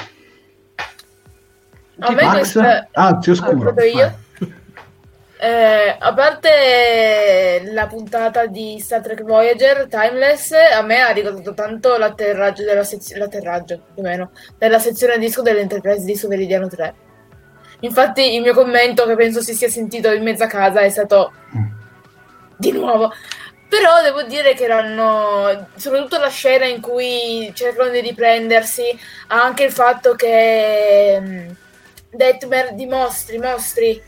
A me Max? questa... Ah, ti oscuro. Ah, io? Eh, a parte la puntata di Star Trek Voyager Timeless, a me ha ricordato tanto l'atterraggio della, sez- l'atterraggio, più o meno, della sezione disco dell'Enterprise Disco Veridiano 3. Infatti il mio commento, che penso si sia sentito in mezza casa, è stato di nuovo. Però devo dire che erano, soprattutto la scena in cui cercano di riprendersi, anche il fatto che um, Detmer dimostri, mostri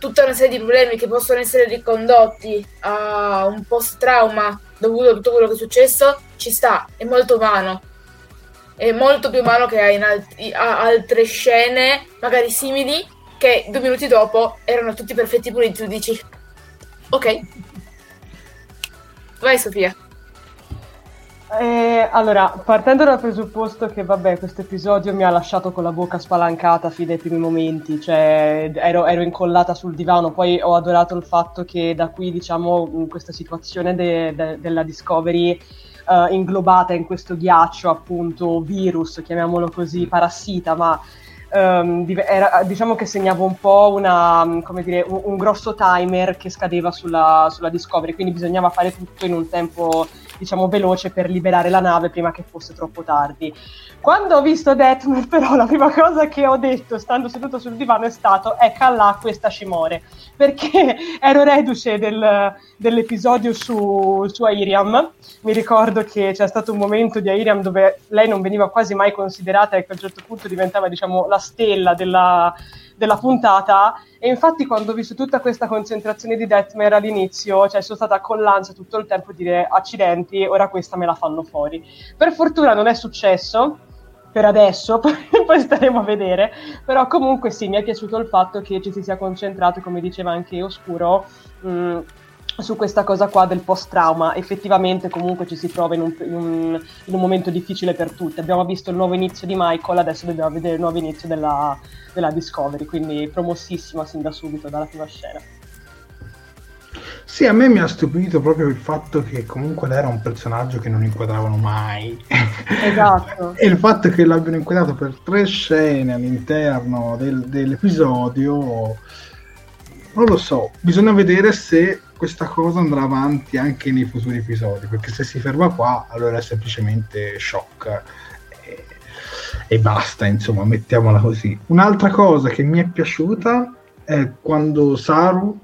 tutta una serie di problemi che possono essere ricondotti a un post-trauma dovuto a tutto quello che è successo, ci sta, è molto umano. È molto più umano che in alt- altre scene, magari simili, che due minuti dopo erano tutti perfetti puliti. Tu dici, ok. Vai Sofia. Eh, allora, partendo dal presupposto che, vabbè, questo episodio mi ha lasciato con la bocca spalancata fin dai primi momenti, cioè ero, ero, incollata sul divano, poi ho adorato il fatto che da qui, diciamo, questa situazione de, de, della Discovery uh, inglobata in questo ghiaccio, appunto, virus, chiamiamolo così, parassita, ma Um, era, diciamo che segnava un po' una, dire, un, un, grosso timer che scadeva sulla, sulla, Discovery, quindi bisognava fare tutto in un tempo diciamo veloce per liberare la nave prima che fosse troppo tardi. Quando ho visto Deathmatch però la prima cosa che ho detto stando seduto sul divano è stato ecco là questa scimore perché ero reduce del, dell'episodio su, su Airiam mi ricordo che c'è stato un momento di Airiam dove lei non veniva quasi mai considerata e che a un certo punto diventava diciamo la stella della, della puntata e infatti quando ho visto tutta questa concentrazione di Detmer all'inizio, cioè sono stata con l'ansia tutto il tempo a dire accidenti, ora questa me la fanno fuori. Per fortuna non è successo, per adesso, poi staremo a vedere, però comunque sì, mi è piaciuto il fatto che ci si sia concentrato, come diceva anche Oscuro, mh, su questa cosa qua del post-trauma. Effettivamente comunque ci si trova in un, in, un, in un, momento difficile per tutti. Abbiamo visto il nuovo inizio di Michael, adesso dobbiamo vedere il nuovo inizio della, della Discovery, quindi promossissima sin da subito, dalla prima scena. Sì, a me mi ha stupito proprio il fatto che comunque lei era un personaggio che non inquadravano mai. Esatto. e il fatto che l'abbiano inquadrato per tre scene all'interno del, dell'episodio, non lo so, bisogna vedere se questa cosa andrà avanti anche nei futuri episodi, perché se si ferma qua allora è semplicemente shock e, e basta, insomma, mettiamola così. Un'altra cosa che mi è piaciuta è quando Saru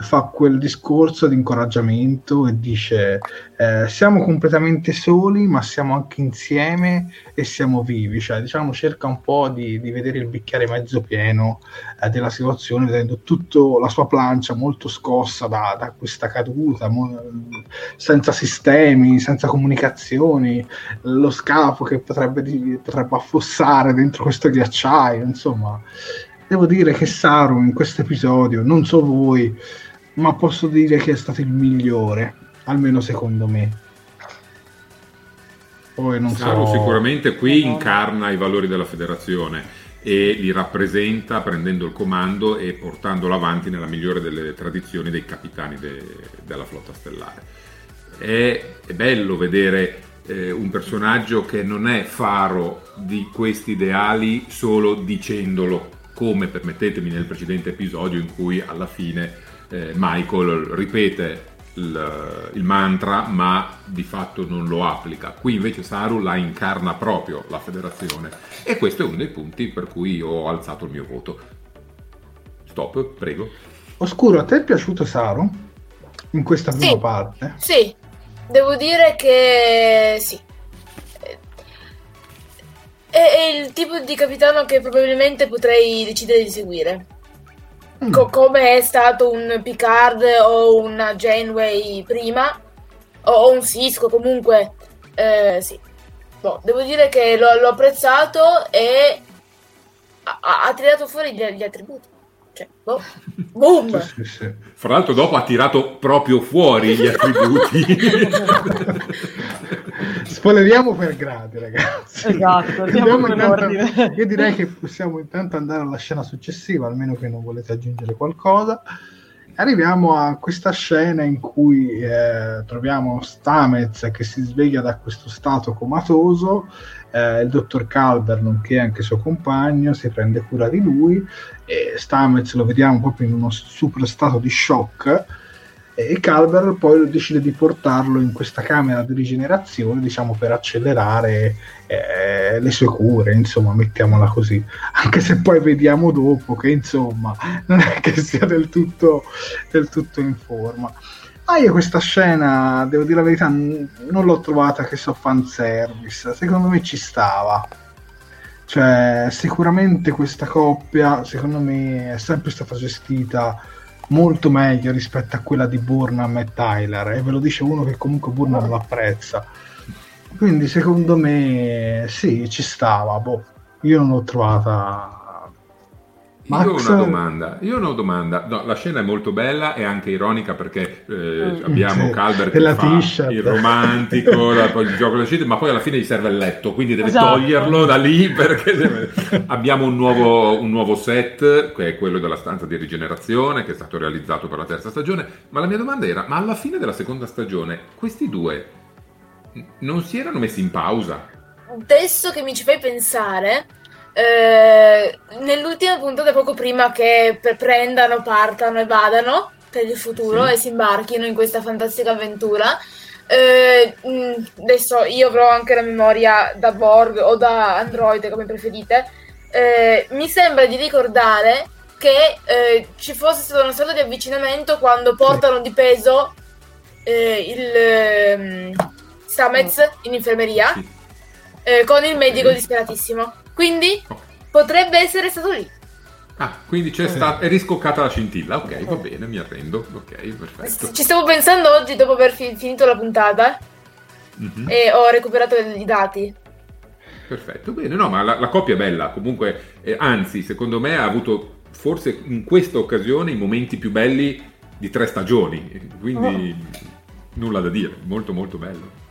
fa quel discorso di incoraggiamento e dice eh, siamo completamente soli ma siamo anche insieme e siamo vivi, cioè diciamo cerca un po' di, di vedere il bicchiere mezzo pieno eh, della situazione vedendo tutta la sua plancia molto scossa da, da questa caduta, mo- senza sistemi, senza comunicazioni, lo scafo che potrebbe, potrebbe affossare dentro questo ghiacciaio, insomma. Devo dire che Saru in questo episodio, non so voi, ma posso dire che è stato il migliore, almeno secondo me. Poi non Saru so... sicuramente qui incarna i valori della federazione e li rappresenta prendendo il comando e portandolo avanti nella migliore delle tradizioni dei capitani de- della flotta stellare. è, è bello vedere eh, un personaggio che non è faro di questi ideali solo dicendolo, come permettetemi nel precedente episodio in cui alla fine eh, Michael ripete il, il, mantra ma di fatto non lo applica. Qui invece Saru la incarna proprio la federazione e questo è uno dei punti per cui ho alzato il mio voto. Stop, prego. Oscuro, a te è piaciuto Saru? In questa prima sì, parte? Sì, devo dire che sì. È il tipo di capitano che probabilmente potrei decidere di seguire. Mm. Co- come è stato un Picard o una Janeway prima, o un Cisco comunque. Eh, sì. Boh, devo dire che l'ho, l'ho apprezzato e ha, ha, tirato fuori gli, gli attributi. Cioè, boh. Boom! Sì, sì, sì. Fra l'altro dopo ha tirato proprio fuori gli attributi. Spoileriamo per gradi, ragazzi. Esatto, intanto, io direi che possiamo intanto andare alla scena successiva, almeno che non volete aggiungere qualcosa. Arriviamo a questa scena in cui eh, troviamo Stamez che si sveglia da questo stato comatoso, eh, il dottor Calder, nonché anche suo compagno, si prende cura di lui e Stamez lo vediamo proprio in uno super stato di shock e Calver poi decide di portarlo in questa camera di rigenerazione diciamo per accelerare eh, le sue cure insomma mettiamola così. Anche se poi vediamo dopo che insomma non è che sia del tutto, del tutto in forma. Ma io questa scena devo dire la verità non l'ho trovata che so fanservice secondo me ci stava. Cioè sicuramente questa coppia secondo me è sempre stata gestita molto meglio rispetto a quella di Burnham e Tyler e ve lo dice uno che comunque Burnham lo apprezza quindi secondo me sì ci stava boh. io non l'ho trovata Max... Io ho una domanda, io ho una domanda. No, la scena è molto bella e anche ironica perché eh, mm. abbiamo sì, Calder che fa il romantico, la, poi il gioco della scelta, ma poi alla fine gli serve il letto, quindi deve esatto. toglierlo da lì perché deve... abbiamo un nuovo, un nuovo set che è quello della stanza di rigenerazione che è stato realizzato per la terza stagione, ma la mia domanda era, ma alla fine della seconda stagione questi due non si erano messi in pausa? Adesso che mi ci fai pensare, eh, nell'ultima puntata, poco prima che prendano, partano e vadano per il futuro sì. e si imbarchino in questa fantastica avventura. Eh, mm, adesso io avrò anche la memoria da Borg o da Android, come preferite. Eh, mi sembra di ricordare che eh, ci fosse stato una sorta di avvicinamento quando portano di peso eh, il um, Stamets in infermeria sì. Eh, con il medico disperatissimo. Quindi potrebbe essere stato lì. Ah, quindi c'è stata, è riscoccata la scintilla. Ok, va bene, mi arrendo. Ok, perfetto. Ci stavo pensando oggi dopo aver fi- finito la puntata mm-hmm. e ho recuperato i dati. Perfetto, bene. No, ma la, la coppia è bella. Comunque, eh, anzi, secondo me ha avuto forse in questa occasione i momenti più belli di tre stagioni. Quindi oh. nulla da dire. Molto, molto bello.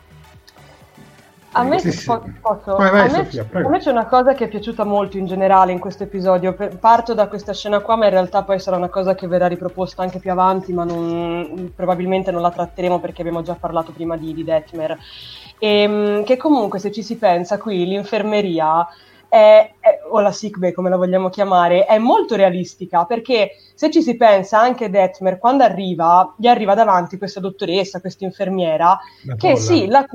A me, sì, sì. Posso, vai, vai, a, me Sofia, a, me, c'è una cosa che è piaciuta molto in generale in questo episodio. Parto da questa scena qua, ma in realtà poi sarà una cosa che verrà riproposta anche più avanti, ma non, probabilmente non la tratteremo perché abbiamo già parlato prima di, di Detmer. E, ehm, che comunque, se ci si pensa, qui l'infermeria è, è, o la sick bay come la vogliamo chiamare, è molto realistica perché se ci si pensa anche Detmer quando arriva, gli arriva davanti questa dottoressa, questa infermiera la che bolla. sì, la,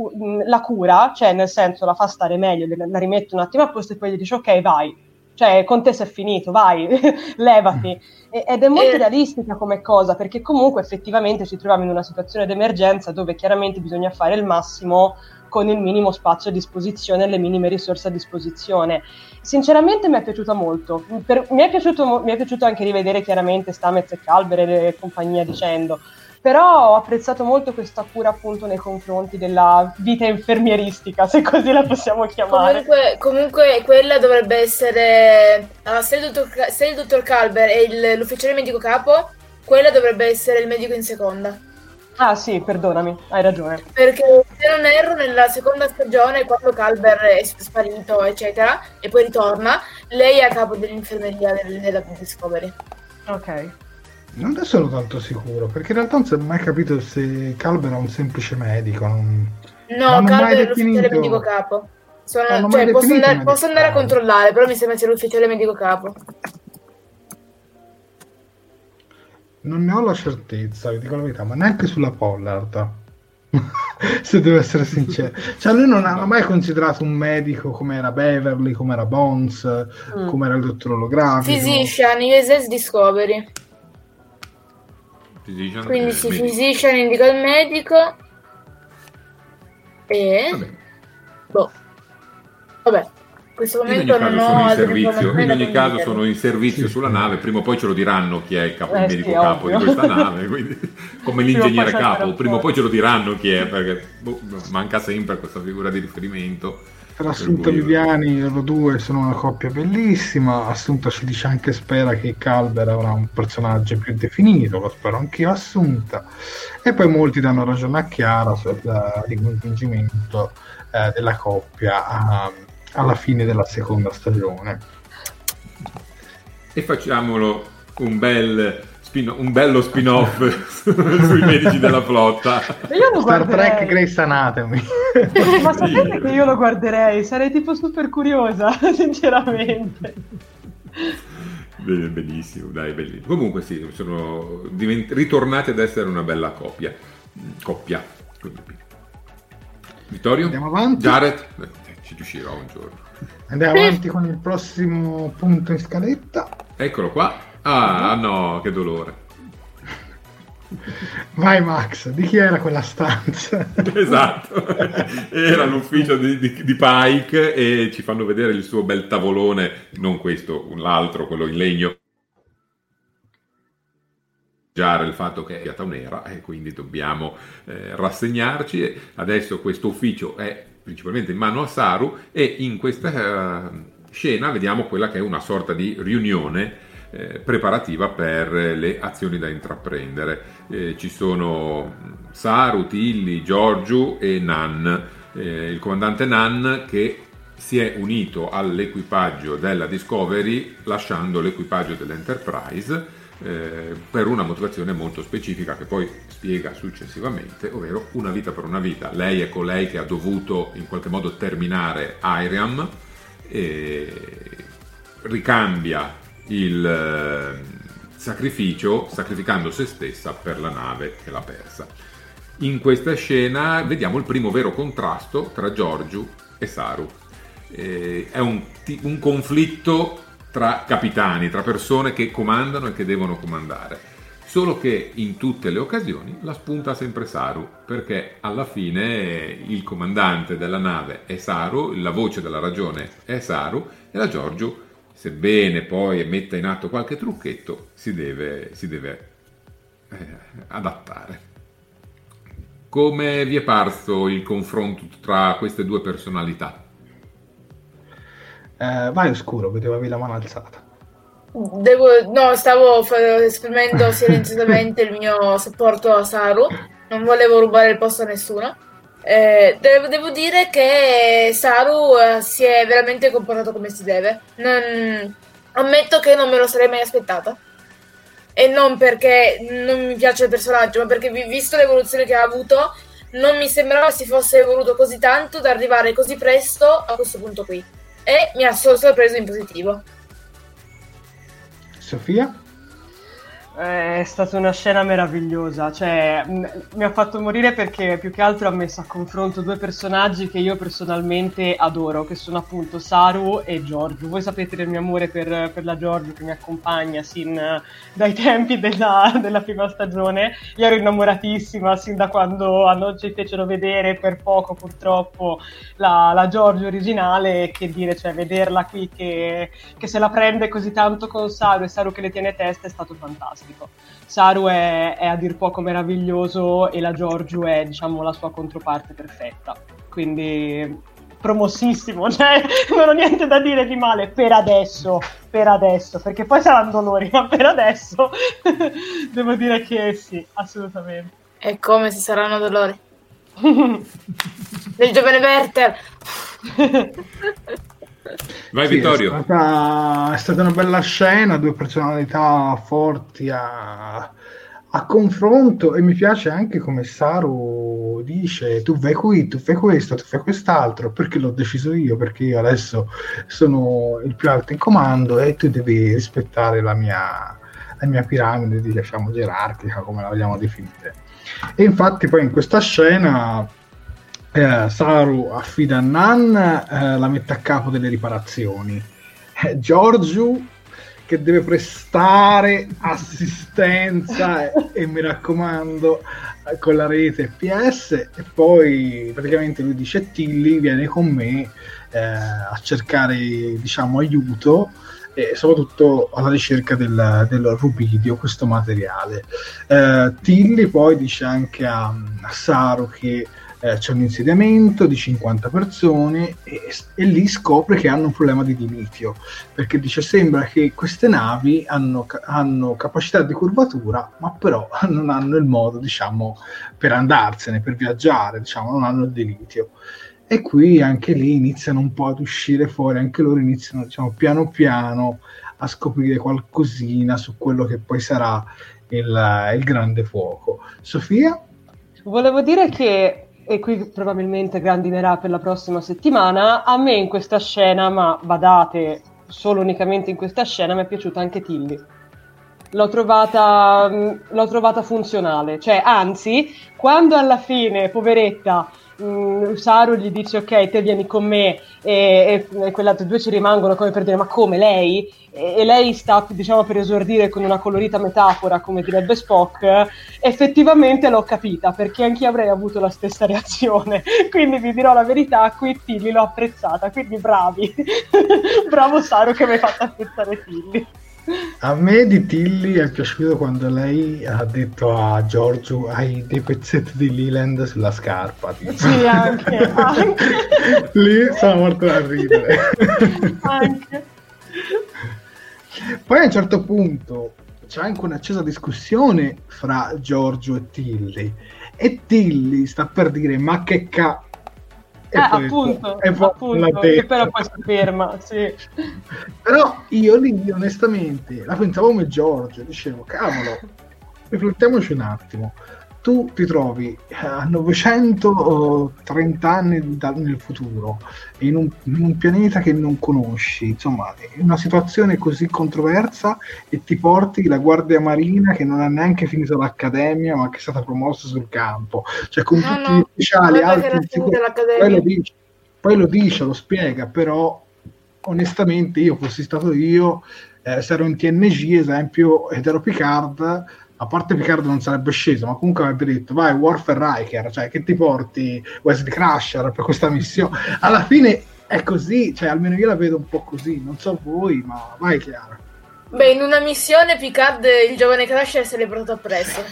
la, cura, cioè nel senso la fa stare meglio, la rimette un attimo a posto e poi gli dice ok vai, cioè con te si è finito, vai, levati. Ed è molto realistica come cosa perché comunque effettivamente ci troviamo in una situazione d'emergenza dove chiaramente bisogna fare il massimo con il minimo spazio a disposizione e le minime risorse a disposizione. Sinceramente mi è piaciuta molto, per, mi, è piaciuto, mi, è piaciuto, anche rivedere chiaramente Stamez e Calver e compagnia dicendo, però ho apprezzato molto questa cura appunto nei confronti della vita infermieristica, se così la possiamo chiamare. Comunque, comunque quella dovrebbe essere, uh, se, il dottor, se il dottor Calver è il, l'ufficiale medico capo, quella dovrebbe essere il medico in seconda. Ah sì, perdonami, hai ragione. Perché se non erro nella seconda stagione, quando Calber è sparito, eccetera, e poi ritorna, lei è a capo dell'infermeria della Discovery. Ok. Non ne sono tanto sicuro, perché in realtà non si è mai capito se Calvera è un semplice medico. Non... No, Calvera è l'ufficiale medico capo. Sono, cioè, posso, andare, posso andare, a controllare, però mi sembra sia l'ufficiale medico capo. Non ne ho la certezza, vi dico la verità, ma neanche sulla Pollard. Se devo essere sincero, cioè lui non ha mai considerato un medico come era Beverly, come era Bones, mm. come era il dottor olografico. Physician, USS Discovery. Physician Quindi sì, medico. Physician indica il medico. E... Vabbè. Boh. Vabbè, in questo momento non ho in servizio, in ogni caso sono in servizio sulla nave, prima o poi ce lo diranno chi è il, capo, eh, il medico sì, capo ovvio. di questa nave, quindi, come l'ingegnere capo, prima o poi ce lo diranno chi è, perché boh, manca sempre questa figura di riferimento. Per Assunta e Viviani loro due sono una coppia bellissima. Assunta ci dice anche spera che Calver avrà un personaggio più definito, lo spero anch'io Assunta. E poi molti danno ragione a Chiara sul ricongiungimento eh, della coppia. Um, alla fine della seconda stagione. E facciamolo un bel spin- un bello spin-off sui medici della flotta. Io Star Trek Grace Anatomy. Ma sapete che io lo guarderei? Sarei tipo super curiosa, sinceramente. Benissimo, dai, bellissimo. Comunque sì, sono divent- ritornati ad essere una bella coppia. Coppia. Vittorio? Andiamo avanti. Jared? Ci riuscirò un giorno. Andiamo avanti con il prossimo punto in scaletta. Eccolo qua. Ah no, che dolore. Vai Max, di chi era quella stanza? esatto, era l'ufficio di, di, di, Pike e ci fanno vedere il suo bel tavolone, non questo, l'altro, quello in legno. il fatto che è stata un'era e quindi dobbiamo eh, rassegnarci. Adesso questo ufficio è principalmente in mano a Saru e in questa uh, scena vediamo quella che è una sorta di riunione eh, preparativa per le azioni da intraprendere. Eh, ci sono Saru, Tilly, Giorgio e Nan. Eh, il comandante Nan che si è unito all'equipaggio della Discovery lasciando l'equipaggio dell'Enterprise eh, per una motivazione molto specifica che poi spiega successivamente, ovvero una vita per una vita. Lei è colei che ha dovuto in qualche modo terminare Iriam ricambia il eh, sacrificio sacrificando se stessa per la nave che l'ha persa. In questa scena vediamo il primo vero contrasto tra Giorgio e Saru. Eh, è un, un conflitto tra capitani, tra persone che comandano e che devono comandare. Solo che in tutte le occasioni la spunta sempre Saru, perché alla fine il comandante della nave è Saru, la voce della ragione è Saru e la Giorgio, sebbene poi metta in atto qualche trucchetto, si deve, si deve eh, adattare. Come vi è parso il confronto tra queste due personalità? Eh, vai oscuro, vedevo la mano alzata. Devo, no, stavo esprimendo silenziosamente il mio supporto a Saru, non volevo rubare il posto a nessuno. Eh, devo, devo, dire che Saru eh, si è veramente comportato come si deve. Non, ammetto che non me lo sarei mai aspettata. E non perché non mi piace il personaggio, ma perché visto l'evoluzione che ha avuto, non mi sembrava si fosse evoluto così tanto da arrivare così presto a questo punto qui e mi ha sorpreso in positivo. Sofia? È stata una scena meravigliosa, cioè mi ha fatto morire perché più che altro ha messo a confronto due personaggi che io personalmente adoro, che sono appunto Saru e Giorgio. Voi sapete del mio amore per, per la Giorgio che mi accompagna sin dai tempi della, della, prima stagione. Io ero innamoratissima sin da quando hanno, ci fecero vedere per poco purtroppo la, la Giorgio originale, che dire, cioè vederla qui che, che se la prende così tanto con Saru e Saru che le tiene testa è stato fantastico fantastico. Saru è, è, a dir poco meraviglioso e la Giorgio è diciamo la sua controparte perfetta. Quindi promossissimo, cioè non ho niente da dire di male per adesso, per adesso, perché poi saranno dolori, ma per adesso devo dire che sì, assolutamente. E come si saranno dolori? Del giovane Werther. Vai Sì, Vittorio. È stata, è stata una bella scena, due personalità forti a, a confronto e mi piace anche come Saru dice tu fai qui, tu fai questo, tu fai quest'altro, perché l'ho deciso io, perché io adesso sono il più alto in comando e tu devi rispettare la mia, la mia piramide, diciamo, gerarchica, come la vogliamo definire. E infatti poi in questa scena eh, Saru affida a Nan, eh, la mette a capo delle riparazioni. Eh, Giorgio che deve prestare assistenza e, e mi raccomando eh, con la rete PS e poi praticamente lui dice Tilly viene con me eh, a cercare diciamo aiuto e soprattutto alla ricerca del, del rubidio, questo materiale. Eh, Tilly poi dice anche a, a Saru che eh, c'è un insediamento di 50 persone e, e, lì scopre che hanno un problema di dilitio perché dice sembra che queste navi hanno, hanno capacità di curvatura ma però non hanno il modo diciamo per andarsene per viaggiare diciamo non hanno il dilitio e qui anche lì iniziano un po' ad uscire fuori anche loro iniziano diciamo piano piano a scoprire qualcosina su quello che poi sarà il, il grande fuoco. Sofia? Volevo dire che e qui probabilmente grandinerà per la prossima settimana. A me in questa scena, ma badate solo unicamente in questa scena, mi è piaciuta anche Tilly. L'ho trovata, l'ho trovata funzionale, cioè anzi, quando alla fine, poveretta, mh, Saru gli dice ok, te vieni con me e, e, e quelle altre due ci rimangono come per dire ma come lei? E, e, lei sta diciamo per esordire con una colorita metafora come direbbe Spock, effettivamente l'ho capita perché anch'io avrei avuto la stessa reazione, quindi vi dirò la verità, qui Tilly l'ho apprezzata, quindi bravi, bravo Saru che mi hai fatto apprezzare Tilly. A me di Tilly è piaciuto quando lei ha detto a Giorgio hai dei pezzetti di Leland sulla scarpa. Tipo. Sì, anche, anche. Lì sono morto da ridere. Anche. Poi a un certo punto c'è anche un'accesa discussione fra Giorgio e Tilly e Tilly sta per dire ma che ca... Eh, appunto, e poi appunto che però poi si ferma, sì. Però io lì onestamente la pensavo come Giorgio, dicevo, cavolo, riflettiamoci un attimo. Tu ti trovi a 930 anni da, nel futuro, in un, in un, pianeta che non conosci, insomma, in una situazione così controversa e ti porti la Guardia Marina che non ha neanche finito l'accademia ma che è stata promossa sul campo, cioè con No, tutti no, gli ufficiali alti. Poi lo dice, poi lo dice, lo spiega, però onestamente io fossi stato io, eh, se ero in TNG esempio ed ero Picard, a parte Picard non sarebbe sceso, ma comunque avrebbe detto vai Warfare Riker, cioè che ti porti Wesley Crusher per questa missione. Alla fine è così, cioè almeno io la vedo un po' così, non so voi, ma vai Chiara. Beh, in una missione Picard, il giovane Crusher se l'è portato appresso.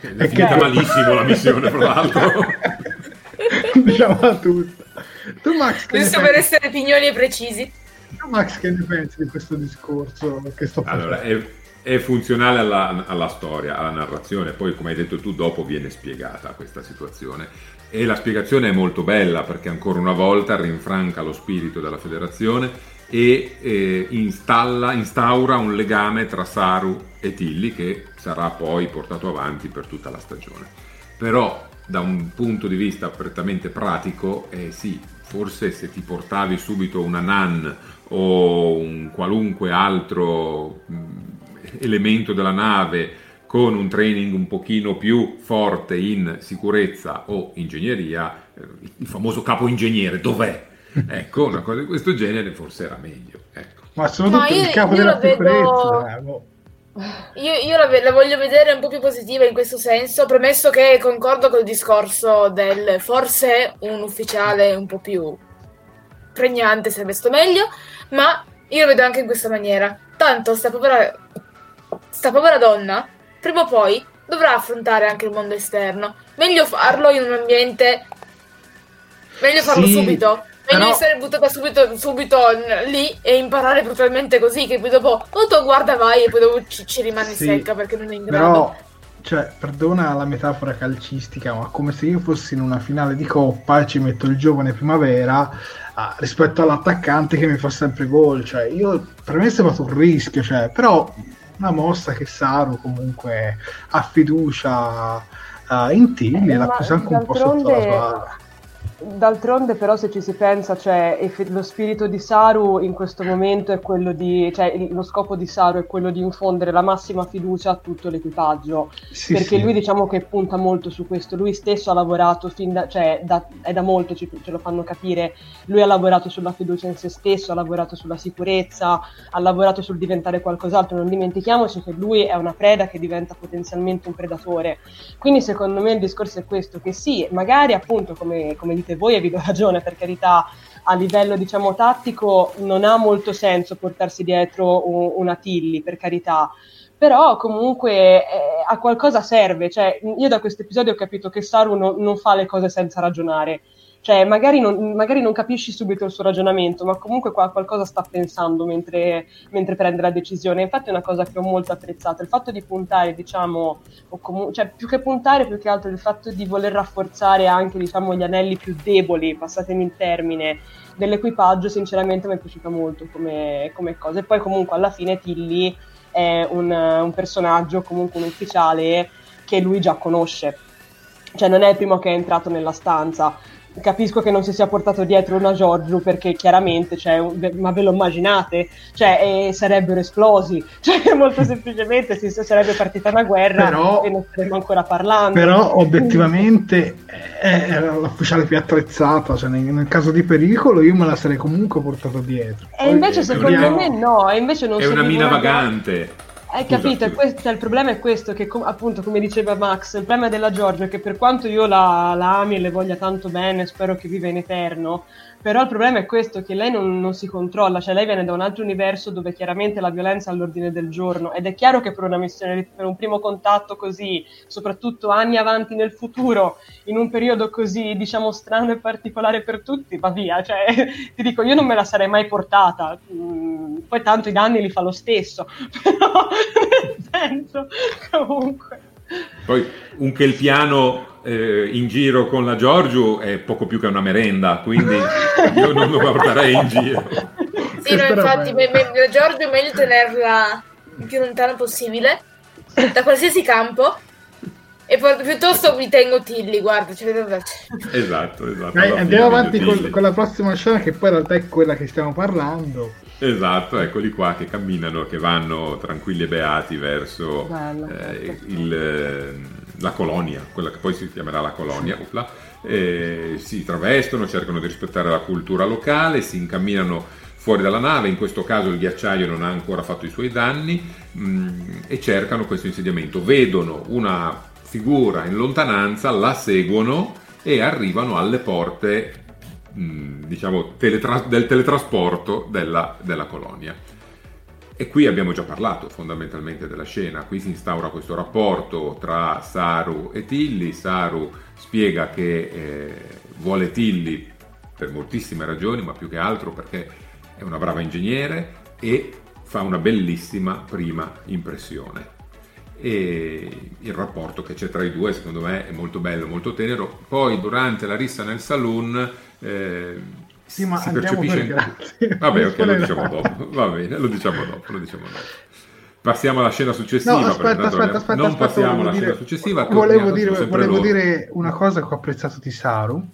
È finita malissimo la missione, tra l'altro. diciamo tutta. Tu Max, che per essere pignoli e precisi. Tu, Max, che ne pensi di questo discorso che sto facendo? Allora, è, è funzionale alla, alla storia, alla narrazione, poi come hai detto tu dopo viene spiegata questa situazione e la spiegazione è molto bella perché ancora una volta rinfranca lo spirito della federazione e eh, installa, instaura un legame tra Saru e Tilly che sarà poi portato avanti per tutta la stagione. Però da un punto di vista prettamente pratico, eh sì, forse se ti portavi subito una NAN o un qualunque altro mh, elemento della nave con un training un pochino più forte in sicurezza o ingegneria, eh, il famoso capo ingegnere, dov'è? Ecco, una cosa di questo genere forse era meglio. Ecco. Ma soprattutto No, io- il capo io della la vedo- sicurezza. eh, boh. Io, io la, la voglio vedere un po' più positiva in questo senso, premesso che concordo col discorso del forse un ufficiale un po' più pregnante sarebbe stato meglio, ma io lo vedo anche in questa maniera. Tanto sta povera, sta povera donna, prima o poi, dovrà affrontare anche il mondo esterno. Meglio farlo in un ambiente... Meglio farlo Sì, subito. Meglio però- essere buttata subito, subito lì e imparare brutalmente così, che poi dopo o tu guarda vai e poi dopo ci, ci rimane Sì, secca perché non è in grado. Però cioè, perdona la metafora calcistica, ma come se io fossi in una finale di coppa e ci metto il giovane primavera ah, rispetto all'attaccante che mi fa sempre gol. Cioè, io per me è stato un rischio, cioè, però una mossa che Saru comunque ha fiducia uh, in Tilly e l'ha presa anche un po' sotto la sua D'altronde, però, se ci si pensa, cioè, lo spirito di Saru in questo momento è quello di, cioè, lo scopo di Saru è quello di infondere la massima fiducia a tutto l'equipaggio. Sì, perché sì. lui, diciamo che punta molto su questo. Lui stesso ha lavorato fin da, cioè, da, è da molto, ce, ce lo fanno capire. Lui ha lavorato sulla fiducia in se stesso, ha lavorato sulla sicurezza, ha lavorato sul diventare qualcos'altro. Non dimentichiamoci che lui è una preda che diventa potenzialmente un predatore. Quindi, secondo me, il discorso è questo: che sì, magari appunto, come, come dite voi e vi do ragione per carità a livello diciamo tattico non ha molto senso portarsi dietro un, una Tilly per carità. Però comunque eh, a qualcosa serve. Cioè io da questo episodio ho capito che Saru no, non fa le cose senza ragionare cioè, magari non, magari non, capisci subito il suo ragionamento, ma comunque qualcosa sta pensando mentre, mentre, prende la decisione. Infatti è una cosa che ho molto apprezzato, il fatto di puntare, diciamo, comu- cioè più che puntare, più che altro il fatto di voler rafforzare anche, diciamo, gli anelli più deboli, passatemi il termine, dell'equipaggio, sinceramente mi è piaciuta molto come, come cosa. E poi comunque alla fine Tilly è un, un personaggio, comunque un ufficiale che lui già conosce. Cioè non è il primo che è entrato nella stanza, capisco che non si sia portato dietro una Giorgio perché chiaramente, cioè, ma ve lo immaginate? Cioè, eh, sarebbero esplosi, cioè, molto semplicemente si sarebbe partita una guerra però, e non staremmo ancora parlando. Però obiettivamente è l'ufficiale più attrezzata, cioè, nel, nel, caso di pericolo io me la sarei comunque portato dietro. E invece secondo me no, e invece non è una mina vagante. Hai capito, questo, il problema è questo, che com- appunto come diceva Max, il problema della Giorgia è che per quanto io la, la ami e le voglia tanto bene, spero che viva in eterno, però il problema è questo, che lei non, non, si controlla, cioè lei viene da un altro universo dove chiaramente la violenza è all'ordine del giorno ed è chiaro che per una missione, per un primo contatto così, soprattutto anni avanti nel futuro, in un periodo così diciamo strano e particolare per tutti, va via, cioè ti dico io non me la sarei mai portata, mm, poi tanto i danni li fa lo stesso, però nel senso comunque. Poi un che il piano eh, in giro con la Giorgio è poco più che una merenda, quindi io non lo porterei in giro. Sì, no, infatti me, me, la Giorgio è meglio tenerla il più lontano possibile da qualsiasi campo. E poi, piuttosto mi tengo Tilly, guarda, cioè, esatto, esatto. Dai, andiamo avanti con, con, la prossima scena che poi in realtà è quella che stiamo parlando. Esatto, eccoli qua che camminano, che vanno tranquilli e beati verso eh, il, eh, la colonia, quella che poi si chiamerà la colonia, upla, eh, si travestono, cercano di rispettare la cultura locale, si incamminano fuori dalla nave, in questo caso il ghiacciaio non ha ancora fatto i suoi danni mh, mm, e cercano questo insediamento. Vedono una figura in lontananza, la seguono e arrivano alle porte Diciamo, teletra- del teletrasporto della, della colonia. E qui abbiamo già parlato fondamentalmente della scena, qui si instaura questo rapporto tra Saru e Tilly, Saru spiega che eh, vuole Tilly per moltissime ragioni, ma più che altro perché è una brava ingegnere e fa una bellissima prima impressione. E il rapporto che c'è tra i due secondo me è molto bello, molto tenero. Poi durante la rissa nel saloon eh, sì, ma si percepisce... In... Vabbè, ok, lo diciamo dopo. Va bene, lo diciamo dopo, lo diciamo dopo. Passiamo alla scena successiva. No, aspetta, aspetta, aspetta, non aspetta, passiamo alla dire, scena successiva. Volevo, dire, volevo dire, una cosa che ho apprezzato di Saru,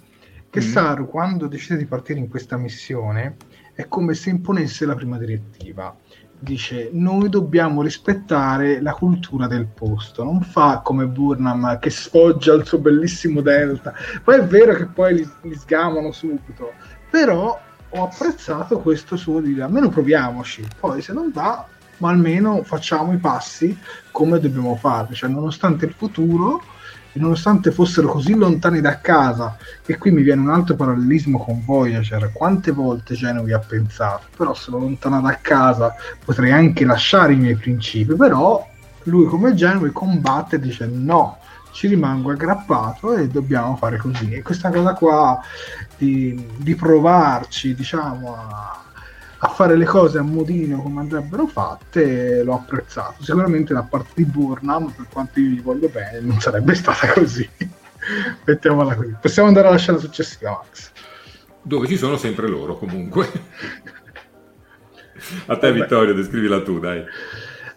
che mm. Saru quando decide di partire in questa missione è come se imponesse la prima direttiva dice noi dobbiamo rispettare la cultura del posto. Non fa come Burnham che sfoggia il suo bellissimo delta. Poi è vero che poi li, li sgamano subito però ho apprezzato questo suo di almeno proviamoci. Poi se non va ma almeno facciamo i passi come dobbiamo fare cioè nonostante il futuro e nonostante fossero così lontani da casa, e qui mi viene un altro parallelismo con Voyager, quante volte Genovi ha pensato, però sono lontana da casa, potrei anche lasciare i miei principi, però lui come Genovi combatte e dice no, ci rimango aggrappato e dobbiamo fare così. E questa cosa qua di, di provarci, diciamo, a, a fare le cose a modino come andrebbero fatte, l'ho apprezzato. Sicuramente da parte di Burnham, per quanto io gli voglio bene, non sarebbe stata così. Mettiamola così. Possiamo andare alla scena successiva, Max. Dove ci sono sempre loro, comunque. a te, Vabbè. Vittorio, descrivila tu, dai.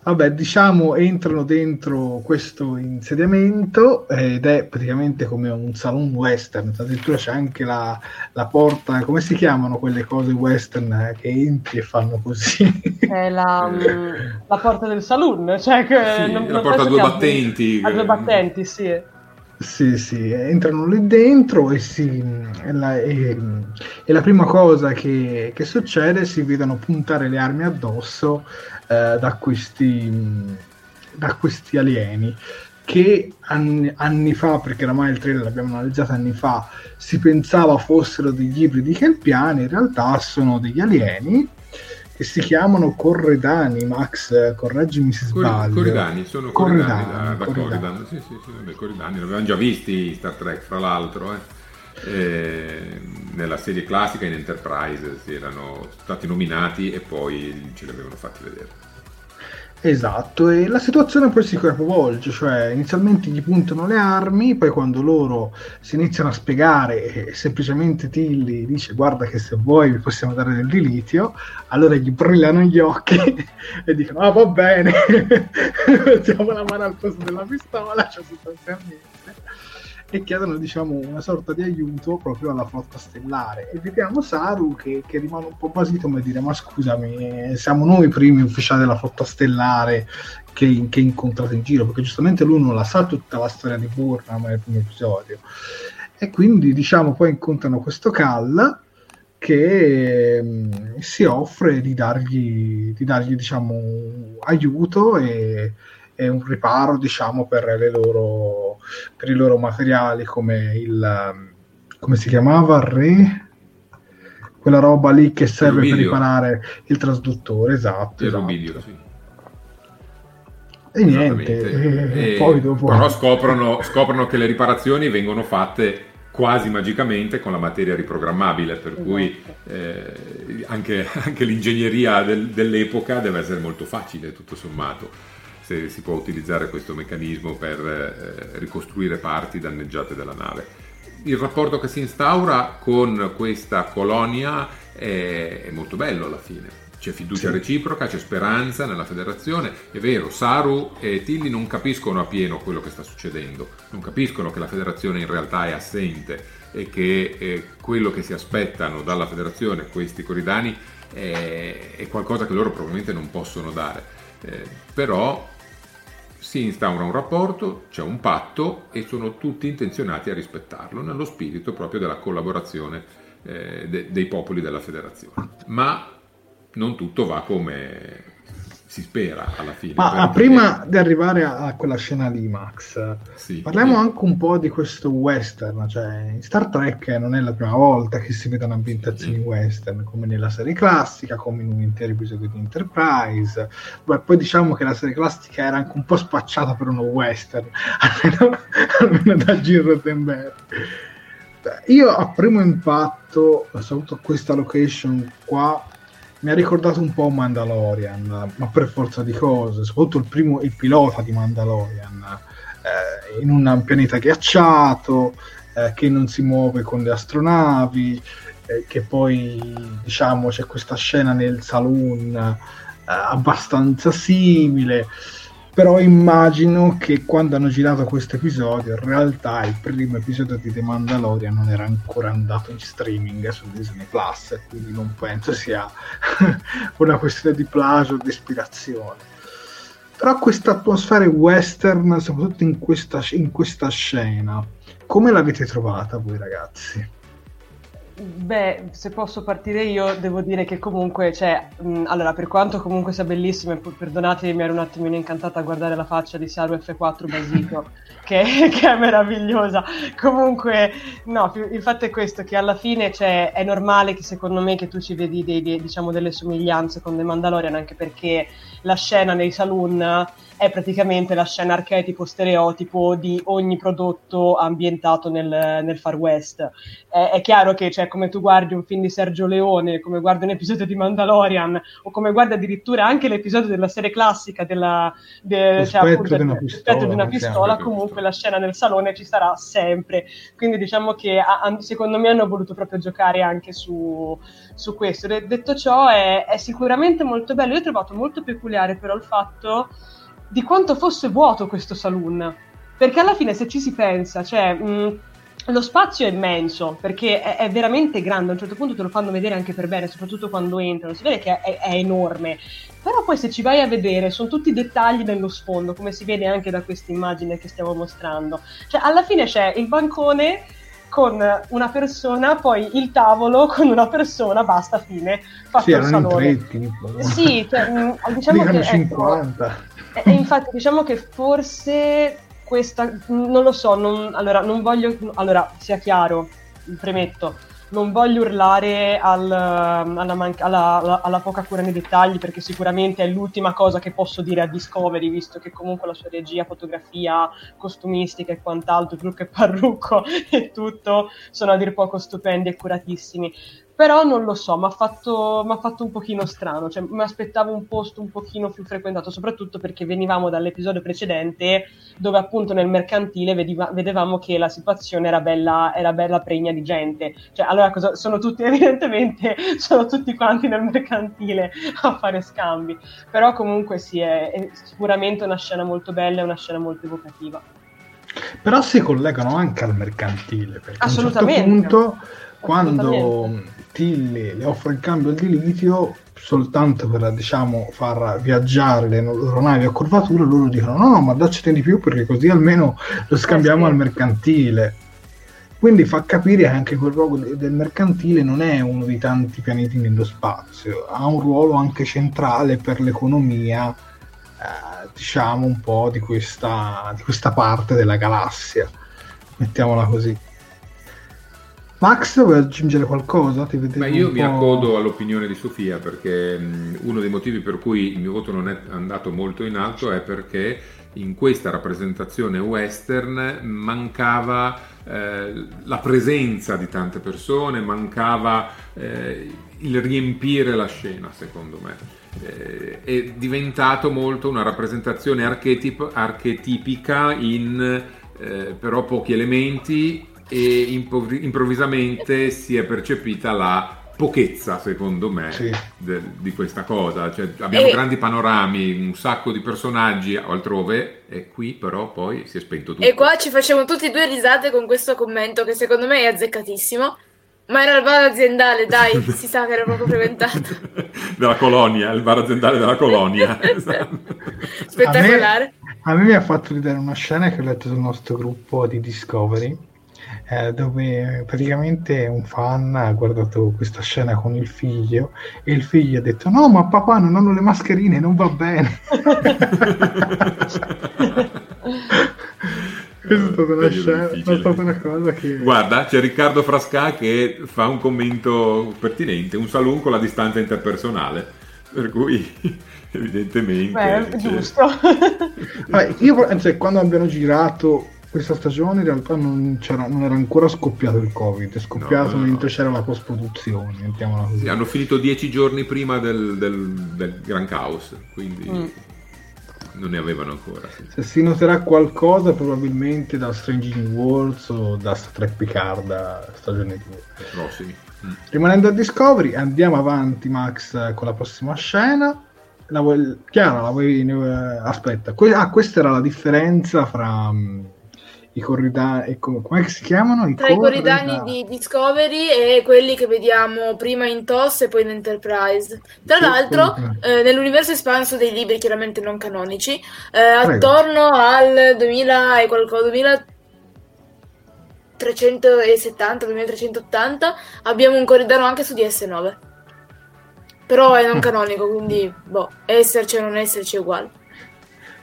Vabbè, diciamo, entrano dentro questo insediamento ed è praticamente come un salon western, addirittura c'è anche la, la porta, come si chiamano quelle cose western eh, che entri e fanno così? È la, mm, la porta del saloon, cioè che sì, non, la non porta a due battenti. A due battenti, sì. Sì, sì, entrano lì dentro e, si, e, la, e, e la, prima cosa che, che, succede si vedono puntare le armi addosso eh, da, questi, da questi alieni che anni, anni, fa, perché oramai il trailer l'abbiamo analizzato anni fa, si pensava fossero degli ibridi kelpiani, in realtà sono degli alieni che si chiamano Corredani, Max, correggimi se sbaglio. Corridani, sono Corridani, Corridani da, da Corridan. Sì, sì, sì, vabbè, Corridani, l'avevamo già visti Star Trek, fra l'altro, eh. Eh, nella serie classica in Enterprise si erano stati nominati e poi ce li avevano fatti vedere. Esatto, e la situazione poi si capovolge, cioè inizialmente gli puntano le armi, poi quando loro si iniziano a spiegare e semplicemente Tilly dice guarda che se vuoi vi possiamo dare del dilitio, allora gli brillano gli occhi e dicono ah va bene, mettiamo la mano al posto della pistola, c'è sostanzialmente e chiedono diciamo, una sorta di aiuto proprio alla flotta stellare. E vediamo Saru che, che rimane un po' basito come dire ma scusami siamo noi i primi ufficiali della flotta stellare che, che incontrate in giro perché giustamente lui non la sa tutta la storia di Burnham nel primo episodio. E quindi diciamo poi incontrano questo Cal che mh, mm, si offre di dargli, di dargli diciamo aiuto e, e un riparo diciamo per le loro per i loro materiali come il come si chiamava re quella roba lì che serve per riparare il trasduttore esatto, esatto. Rubidio, sì. e niente e, e poi dopo però scoprono, scoprono che le riparazioni vengono fatte quasi magicamente con la materia riprogrammabile, per esatto. cui eh, anche, anche, l'ingegneria del, dell'epoca deve essere molto facile, tutto sommato se si può utilizzare questo meccanismo per eh, ricostruire parti danneggiate della nave. Il rapporto che si instaura con questa colonia è, è molto bello alla fine. C'è fiducia sì. reciproca, c'è speranza nella federazione. È vero, Saru e Tilly non capiscono appieno quello che sta succedendo, non capiscono che la federazione in realtà è assente e che eh, quello che si aspettano dalla federazione, questi corridani, è, è qualcosa che loro probabilmente non possono dare. Eh, però si instaura un rapporto, c'è un patto e sono tutti intenzionati a rispettarlo nello spirito proprio della collaborazione eh, de- dei popoli della federazione. Ma non tutto va come si spera alla fine. Ma prima di arrivare a, quella scena lì, Max, sì, parliamo sì. anche un po' di questo western. Cioè, in Star Trek non è la prima volta che si vedono ambientazioni sì. western, come nella serie classica, come in un intero episodio di Enterprise. Beh, poi diciamo che la serie classica era anche un po' spacciata per uno western, almeno, almeno da Gene Rottenberg. Io a primo impatto, soprattutto questa location qua, mi ha ricordato un po' Mandalorian, ma per forza di cose, soprattutto il, primo, il pilota di Mandalorian, eh, in un pianeta ghiacciato, eh, che non si muove con le astronavi, eh, che poi diciamo c'è questa scena nel saloon eh, abbastanza simile però immagino che quando hanno girato questo episodio in realtà il primo episodio di The Mandalorian non era ancora andato in streaming su Disney Plus quindi non penso sia una questione di plagio o di ispirazione però questa atmosfera western soprattutto in questa, in questa scena come l'avete trovata voi ragazzi? Beh, se posso partire io, devo dire che comunque, cioè, mh, allora, per quanto comunque sia bellissimo, e perdonatemi, mi ero un attimino incantata a guardare la faccia di Saru F4 Basito, che, che, è meravigliosa. Comunque, no, il fatto è questo, che alla fine, cioè, è normale che secondo me che tu ci vedi dei, dei, diciamo, delle somiglianze con The Mandalorian, anche perché la scena nei saloon è praticamente la scena archetipo stereotipo di ogni prodotto ambientato nel, nel Far West. È, è chiaro che, cioè, come tu guardi un film di Sergio Leone, come guardi un episodio di Mandalorian, o come guardi addirittura anche l'episodio della serie classica della, de, cioè, appunto, di una pistola, di una pistola comunque la scena nel salone ci sarà sempre. Quindi diciamo che a, secondo me hanno voluto proprio giocare anche su, su questo. detto ciò, è, è sicuramente molto bello. Io ho trovato molto peculiare però il fatto di quanto fosse vuoto questo saloon. Perché alla fine, se ci si pensa, cioè. Mh, lo spazio è immenso perché è, è, veramente grande. A un certo punto te lo fanno vedere anche per bene, soprattutto quando entrano. Si vede che è, è, enorme. Però poi, se ci vai a vedere, sono tutti dettagli nello sfondo, come si vede anche da questa immagine che stiamo mostrando. Cioè, alla fine c'è il bancone con una persona, poi il tavolo con una persona, basta, fine. Fatto sì, il salone. Tre, tipo. Sì, cioè, mm, diciamo che, 50. Ecco, e, infatti diciamo che forse questa, non lo so, non, allora non voglio, allora sia chiaro, premetto, non voglio urlare al, alla, man- alla, alla, alla, poca cura nei dettagli perché sicuramente è l'ultima cosa che posso dire a Discovery visto che comunque la sua regia, fotografia, costumistica e quant'altro, trucco e parrucco e tutto sono a dir poco stupendi e curatissimi però non lo so, mi ha fatto, fatto, un pochino strano, cioè mi aspettavo un posto un pochino più frequentato, soprattutto perché venivamo dall'episodio precedente dove appunto nel mercantile vediva, vedevamo che la situazione era bella, era bella pregna di gente, cioè allora cosa, sono tutti evidentemente, sono tutti quanti nel mercantile a fare scambi, però comunque sì, è, è sicuramente una scena molto bella e una scena molto evocativa. Però si collegano anche al mercantile, perché Assolutamente. a un certo punto quando Tilly le offre il cambio di litio soltanto per diciamo far viaggiare le loro navi a curvatura. Loro dicono no no ma daccene di più perché così almeno lo scambiamo al mercantile. Quindi fa capire che anche quel luogo del mercantile non è uno dei tanti pianeti nello spazio. Ha un ruolo anche centrale per l'economia eh, diciamo un po' di questa, di questa parte della galassia mettiamola così Max, vuoi aggiungere qualcosa? Beh, io mi accodo all'opinione di Sofia perché mh, uno dei motivi per cui il mio voto non è andato molto in alto è perché in questa rappresentazione western mancava eh, la presenza di tante persone, mancava eh, il riempire la scena, secondo me. Eh, è diventato molto una rappresentazione archetip- archetipica in eh, però pochi elementi e improvvi- improvvisamente si è percepita la pochezza, secondo me, sì. de- di questa cosa. Cioè, abbiamo e... grandi panorami, un sacco di personaggi altrove, e qui però poi si è spento tutto. E qua ci facciamo tutti due risate con questo commento che secondo me è azzeccatissimo. Ma era il bar aziendale, dai, si sa che era proprio frequentato. della colonia, il bar aziendale della colonia. Spettacolare. A me, a me mi ha fatto ridere una scena che ho letto sul nostro gruppo di Discovery eh, dove praticamente un fan ha guardato questa scena con il figlio e il figlio ha detto no ma papà non hanno le mascherine non va bene. Questa è stata una, scena, è stata una cosa che guarda c'è Riccardo Frasca che fa un commento pertinente un saluto con la distanza interpersonale per cui evidentemente Beh, giusto. Vabbè, io cioè, quando abbiamo girato questa stagione in realtà non, non, era ancora scoppiato il covid, è scoppiato no, no, mentre no. c'era la post-produzione, mettiamola così. Sì, hanno finito dieci giorni prima del, del, del Gran Caos, quindi mm. non ne avevano ancora. Sì. Se si noterà qualcosa probabilmente da Stranging Worlds o da Star Trek Picard stagione 2. Prossimi. Mm. Rimanendo a Discovery, andiamo avanti Max con la prossima scena. La vuoi, Chiara, la vuoi, uh, aspetta, que- ah, questa era la differenza fra... I corridani, come, come si chiamano? I Tra i corridani di Discovery e quelli che vediamo prima in TOS e poi in Enterprise. Tra sì, l'altro, eh, nell'universo espanso dei libri, chiaramente non canonici, eh, attorno al 2000 e qualcosa, 2370, 2380, abbiamo un corridano anche su DS9. Però è non canonico, quindi boh, esserci o non esserci è uguale.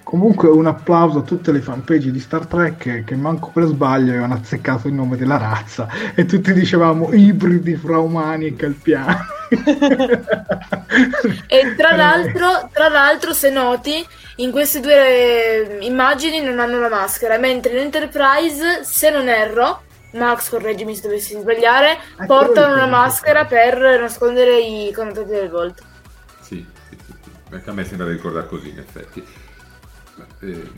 Comunque un applauso a tutte le fanpage di Star Trek che manco per sbaglio avevano azzeccato il nome della razza e tutti dicevamo ibridi fra umani e calpiani. e tra l'altro, tra l'altro, se noti, in queste due immagini non hanno la maschera, mentre in Enterprise, se non erro, Max, correggimi se dovessi sbagliare, ah, portano una maschera per nascondere i connotati del volto. Sì, sì, sì, sì. Anche a me sembra di ricordare così, in effetti. Eh,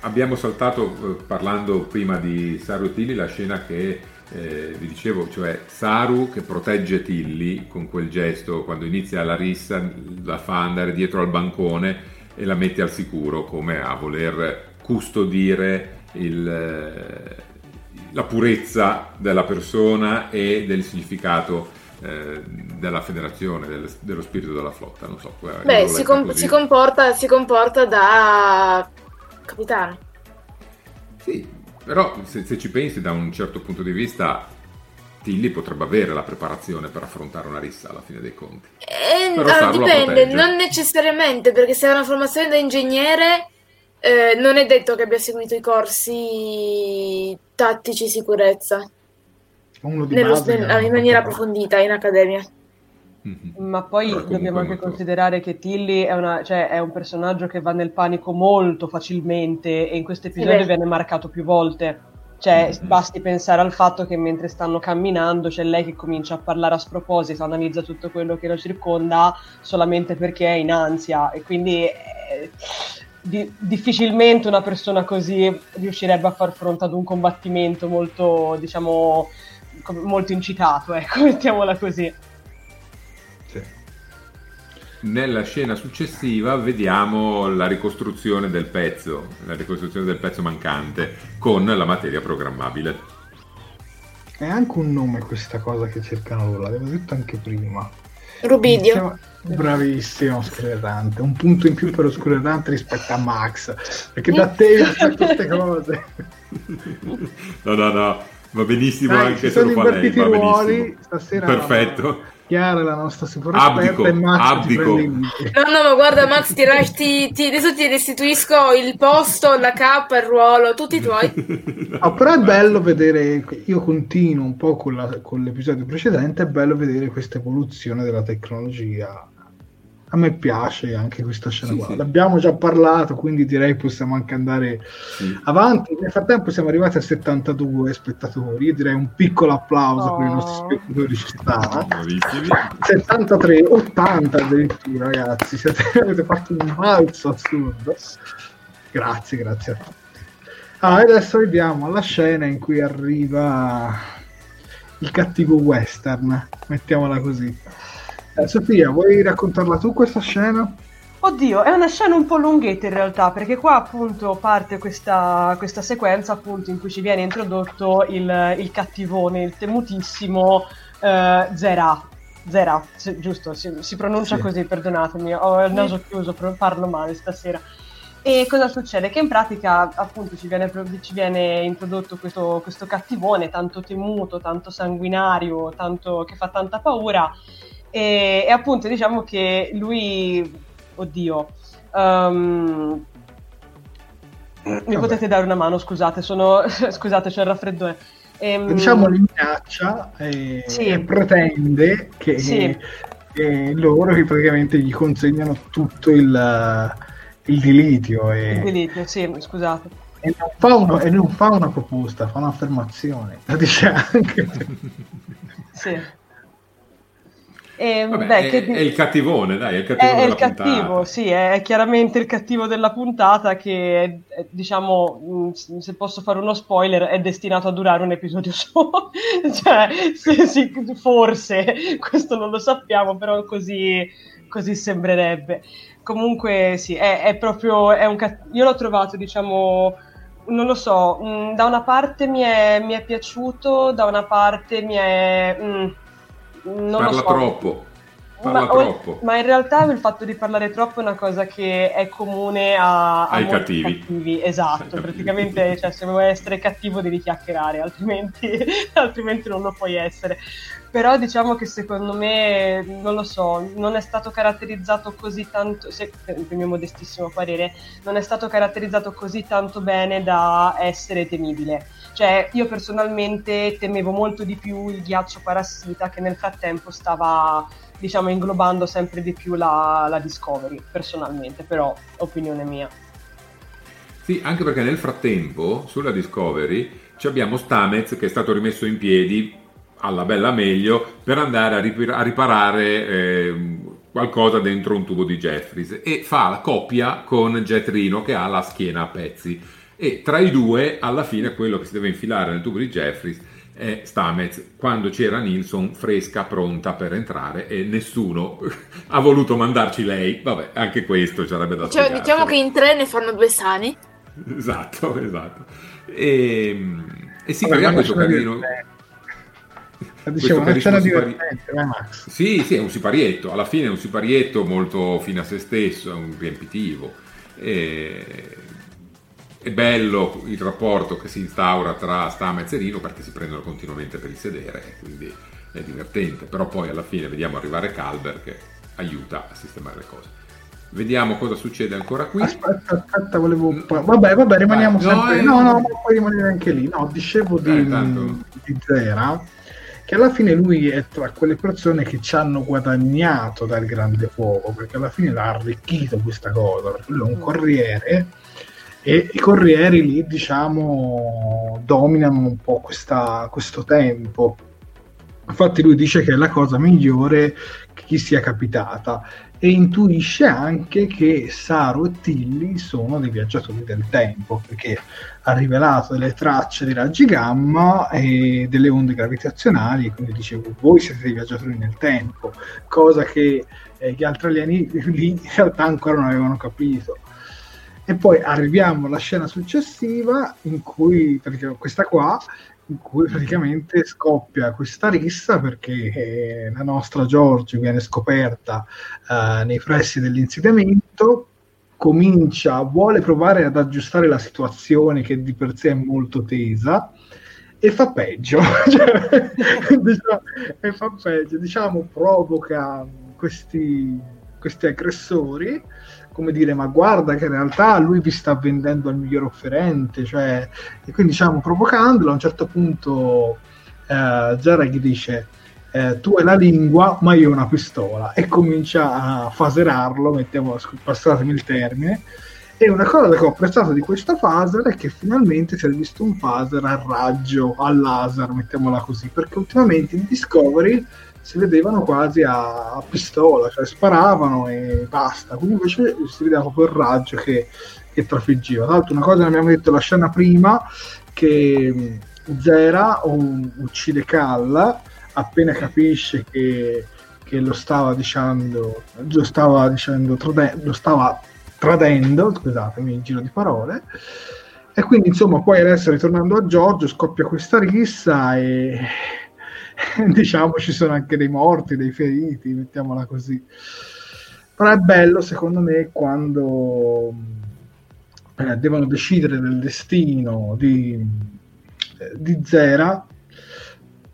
abbiamo saltato, eh, parlando prima di Saru Tilly, la scena che eh, vi dicevo, cioè Saru che protegge Tilly con quel gesto. Quando inizia la rissa, la fa andare dietro al bancone e la mette al sicuro come a voler custodire il eh, la purezza della persona e del significato eh, della federazione, del, dello spirito della flotta. Non so. Beh, si, com- si, comporta, si comporta da capitano. Sì, però se, se, ci pensi da un certo punto di vista, Tilly potrebbe avere la preparazione per affrontare una rissa alla fine dei conti. Eh, allora, dipende, non necessariamente, perché se ha una formazione da ingegnere eh, non è detto che abbia seguito i corsi tattici sicurezza Nello, in maniera approfondita in accademia. Mm-hmm. Ma poi Però dobbiamo anche molto... considerare che Tilly è, una, cioè, è, un personaggio che va nel panico molto facilmente e in questo episodio sì, viene marcato più volte. Cioè, mm-hmm. basti pensare al fatto che mentre stanno camminando c'è lei che comincia a parlare a sproposito, analizza tutto quello che lo circonda solamente perché è in ansia e quindi eh, di, difficilmente una persona così riuscirebbe a far fronte ad un combattimento molto, diciamo, molto incitato, ecco, mettiamola così. Nella scena successiva vediamo la ricostruzione del pezzo, la ricostruzione del pezzo mancante con la materia programmabile. È anche un nome questa cosa che cercano loro, l'avevo detto anche prima. Rubidio. Bravissimo, Oscuretante. Un punto in più per Oscuretante rispetto a Max. Perché da te io queste cose. No, no, no. Va benissimo Dai, anche se lo fa lei. Va ruoli, stasera Perfetto. Chiara la nostra super abdico, e Max abdico. No, no, ma guarda Max, ti, ti, ti, adesso ti restituisco il posto, la K, il ruolo, tutti i tuoi. oh, però è bello vedere, io continuo un po' con, la, con l'episodio precedente, è bello vedere questa evoluzione della tecnologia a me piace anche questa scena sì, qua. Sì. L'abbiamo già parlato, quindi direi possiamo anche andare sì. avanti. Nel frattempo siamo arrivati a 72 spettatori. Io direi un piccolo applauso oh. per i nostri spettatori ci sta. 73, 80 addirittura, ragazzi. Siete, avete fatto un balzo assurdo. Grazie, grazie a tutti. Ah, adesso vediamo la scena in cui arriva il cattivo western, mettiamola così. Eh, Sofia, vuoi raccontarla tu questa scena? Oddio, è una scena un po' lunghetta in realtà, perché qua appunto parte questa, questa sequenza appunto in cui ci viene introdotto il, il cattivone, il temutissimo eh, Zera. Zera, se, giusto, si, si pronuncia sì. così, perdonatemi, ho il naso chiuso, parlo male stasera. E cosa succede? Che in pratica appunto ci viene, ci viene introdotto questo, questo cattivone tanto temuto, tanto sanguinario, tanto, che fa tanta paura e, e appunto diciamo che lui, oddio, um, mi potete dare una mano, scusate, sono, scusate, c'è il raffreddore. Ehm, diciamo li minaccia e, sì. e pretende che, sì. che, loro che praticamente gli consegnano tutto il, il dilitio. E, il dilitio, sì, scusate. E non, fa uno, e non fa una proposta, fa un'affermazione. La dice anche. sì. E, Vabbè, beh, è, che... è, il cattivone, dai, è il cattivo. È, è il cattivo, sì, è chiaramente il cattivo della puntata che, diciamo, mm, se posso fare uno spoiler, è destinato a durare un episodio solo. cioè, se, sì, forse, questo non lo sappiamo, però così, così sembrerebbe. Comunque, sì, è, è proprio, è un cat... io l'ho trovato, diciamo non lo so, mh, mm, da una parte mi è, mi è, piaciuto, da una parte mi è... Mh, non Parla so. troppo. parla ma, troppo. ma in realtà il fatto di parlare troppo è una cosa che è comune a, a Ai cattivi. cattivi, Esatto, Ai cattivi. praticamente cioè, se vuoi essere cattivo devi chiacchierare, altrimenti, altrimenti non lo puoi essere. Però diciamo che secondo me, non lo so, non è stato caratterizzato così tanto, se, per il mio modestissimo parere, non è stato caratterizzato così tanto bene da essere temibile. Cioè, io personalmente temevo molto di più il ghiaccio parassita che nel frattempo stava, diciamo, inglobando sempre di più la, la Discovery, personalmente, però opinione mia. Sì, anche perché nel frattempo sulla Discovery abbiamo Stamez che è stato rimesso in piedi alla bella meglio per andare a, ripar- a riparare eh, qualcosa dentro un tubo di Jeffries. E fa la coppia con Jet Reno che ha la schiena a pezzi. E tra i due alla fine quello che si deve infilare nel tubo di Jeffries è Stamez quando c'era Nilsson fresca pronta per entrare e nessuno ha voluto mandarci lei. Vabbè anche questo ci sarebbe da Cioè, diciamo che in tre ne fanno due sani. Esatto, esatto. E, e si Vabbè, crea ma questo Dicevo, una scena divertente, vai Max. Sì, sì, è un siparietto. Alla fine è un siparietto molto fine a se stesso, è un riempitivo. E- È bello il rapporto che si instaura tra Stamez e Rino perché si prendono continuamente per il sedere, quindi è divertente. Però poi alla fine vediamo arrivare Calber che aiuta a sistemare le cose. Vediamo cosa succede ancora qui. Aspetta, aspetta, volevo. Vabbè, vabbè, rimaniamo no, sempre. eh. No, no, ma puoi rimanere anche lì. No, dicevo di, Eh, tanto. di Zera, che alla fine lui è tra quelle persone che ci hanno guadagnato dal grande fuoco, perché alla fine l'ha arricchito questa cosa, perché lui è un corriere e i corrieri lì, diciamo, dominano un po' questa- questo tempo. Infatti lui dice che è la cosa migliore che gli sia capitata e intuisce anche che Saru e Tilly sono dei viaggiatori del tempo perché ha rivelato delle tracce dei raggi gamma e delle onde gravitazionali quindi dicevo voi siete dei viaggiatori nel tempo cosa che eh, gli altri alieni lì in realtà ancora non avevano capito. E poi arriviamo alla scena successiva in cui perché questa qua in cui praticamente scoppia questa rissa perché eh, la nostra Giorgio viene scoperta eh, nei pressi dell'insediamento comincia, vuole provare ad aggiustare la situazione che di per sé è molto tesa e fa peggio, Cioè, diciamo, e fa peggio, diciamo provoca questi, questi aggressori come dire, ma guarda che in realtà lui vi sta vendendo al miglior offerente, cioè, e quindi diciamo provocandolo, a un certo punto eh, gli dice eh, tu hai la lingua, ma io ho una pistola, e comincia a faserarlo, mettiamo, passatemi il termine, e una cosa che ho apprezzato di questo phaser è che finalmente si è visto un phaser a raggio, al laser, mettiamola così, perché ultimamente in Discovery si vedevano quasi a, a pistola, cioè sparavano e basta. Quindi invece si vedeva proprio il raggio che, che trafiggiva. Tra l'altro, una cosa che abbiamo detto la scena prima, che Zera uccide Cal appena capisce che, che lo stava dicendo, lo stava dicendo, lo stava tradendo, scusatemi il giro di parole. E quindi, insomma, poi adesso ritornando a Giorgio, scoppia questa rissa e diciamo ci sono anche dei morti, dei feriti, mettiamola così. Però è bello secondo me quando eh, devono decidere del destino di, eh, di Zera,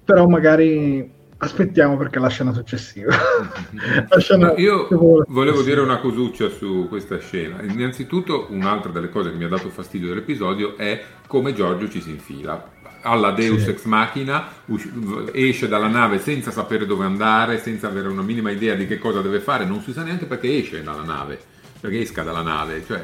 però magari aspettiamo perché la scena successiva. La scena- No, io successiva. volevo dire una cosuccia su questa scena. Innanzitutto, un'altra delle cose che mi ha dato fastidio dell'episodio è come Giorgio ci si infila. Alla Deus Sì. ex machina, esce dalla nave senza sapere dove andare, senza avere una minima idea di che cosa deve fare, non si sa neanche perché esce dalla nave, perché esca dalla nave, cioè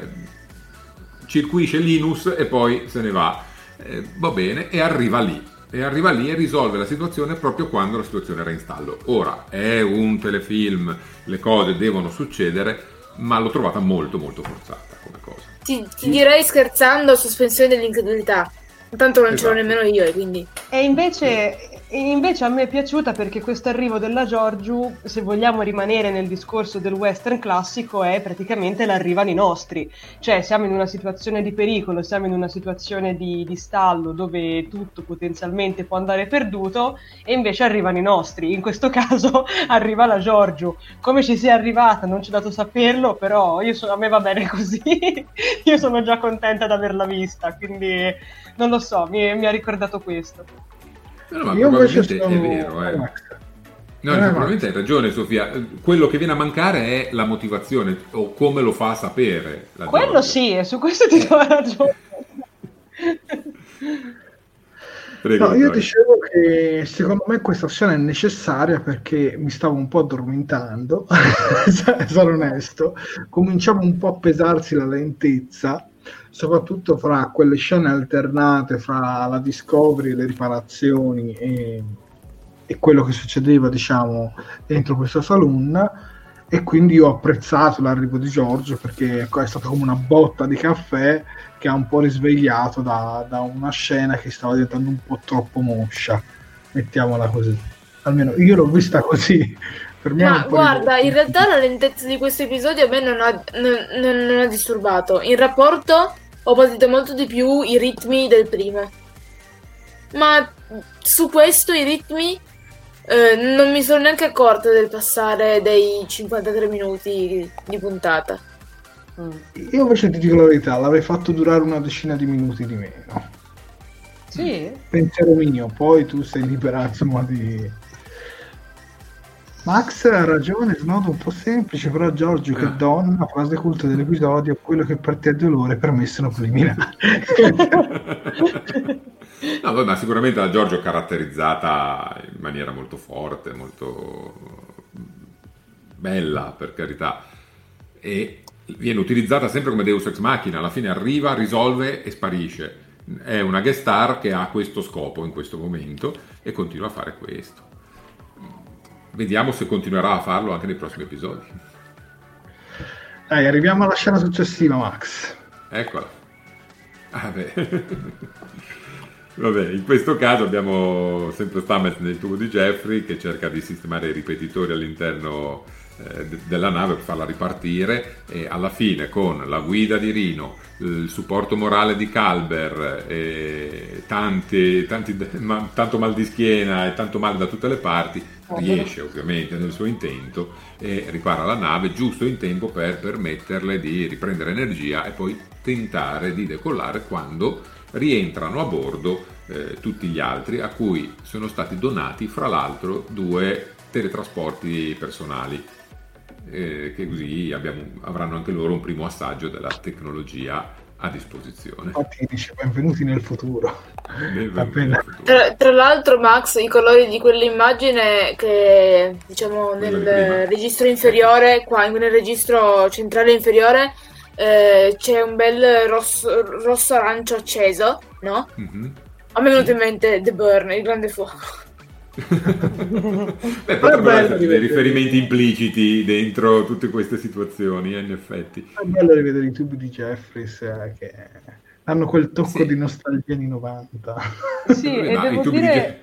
circuisce Linus e poi se ne va. Eh, va bene, e arriva lì. E arriva lì e risolve la situazione proprio quando la situazione era in stallo. Ora è un telefilm, le cose devono succedere, ma l'ho trovata molto molto forzata come cosa. Ti, ti direi scherzando sospensione dell'incredulità. Tanto non ce l'ho Esatto. nemmeno io, e quindi. E invece, invece a me è piaciuta perché questo arrivo della Giorgiu, se vogliamo rimanere nel discorso del western classico, è praticamente l'arrivano i nostri. Cioè siamo in una situazione di pericolo, siamo in una situazione di, di stallo dove tutto potenzialmente può andare perduto e invece arrivano i nostri. In questo caso arriva la Giorgiu. Come ci sia arrivata non ci ho dato saperlo, però so, a me va bene così. io sono già contenta di averla vista, quindi non lo so, mi, mi ha ricordato questo. No, ma Io invece sono... è vero, eh. No, eh, probabilmente hai ragione Sofia, quello che viene a mancare è la motivazione o come lo fa sapere. Quello Giorgia. sì, su questo ti do ragione. Prego, no, io dicevo che secondo me questa scena è necessaria perché mi stavo un po' addormentando, sono onesto, cominciava un po' a pesarsi la lentezza soprattutto fra quelle scene alternate fra la discovery, le riparazioni e, e quello che succedeva diciamo dentro questo saloon. E quindi ho apprezzato l'arrivo di Giorgio perché ecco, è stata come una botta di caffè che ha un po' risvegliato da, da una scena che stava diventando un po' troppo moscia mettiamola così. Almeno io l'ho vista così. Per me Ma guarda, in realtà la lentezza di questo episodio a me non ha, non, non ha disturbato. In rapporto ho patito molto di più i ritmi del primo. Ma su questo i ritmi eh, non mi sono neanche accorta del passare dei 53 minuti di puntata. Mm. Io invece ti dico la verità, l'avrei fatto durare una decina di minuti di meno. Sì. Pensiero mio, poi tu sei libera insomma di Max ha ragione, snodo un po' semplice, però Giorgio che eh. donna, frase culta dell'episodio, quello che per te è dolore per me sono preliminari. no, ma sicuramente la Giorgio è caratterizzata in maniera molto forte, molto bella per carità, e viene utilizzata sempre come Deus Ex Machina, alla fine arriva, risolve e sparisce. È una guest star che ha questo scopo in questo momento e continua a fare questo. Vediamo se continuerà a farlo anche nei prossimi episodi. Dai, arriviamo alla scena successiva, Max. Eccola. Ah, Vabbè, in questo caso abbiamo sempre Stamets nel tubo di Jeffrey che cerca di sistemare i ripetitori all'interno eh, della nave per farla ripartire e alla fine con la guida di Rino, il supporto morale di Calber, e tanti, tanti, ma, tanto mal di schiena e tanto male da tutte le parti, riesce ovviamente nel suo intento e ripara la nave giusto in tempo per permetterle di riprendere energia e poi tentare di decollare quando rientrano a bordo eh, tutti gli altri a cui sono stati donati fra l'altro due teletrasporti personali eh, che così abbiamo, avranno anche loro un primo assaggio della tecnologia a disposizione. Infatti dice benvenuti nel futuro. Benvenuti nel futuro. Tra, tra, l'altro Max, i colori di quell'immagine che diciamo nel registro inferiore, qua nel registro centrale inferiore eh, c'è un bel rosso, rosso arancio acceso, no? Mm-hmm. A me è venuto in mente The Burn, il grande fuoco. Beh, potrebbero essere dei riferimenti impliciti dentro tutte queste situazioni, eh, in effetti. È bello rivedere i tubi di Jeffries eh, che hanno quel tocco sì. di nostalgia anni 90. Sì, e devo dire...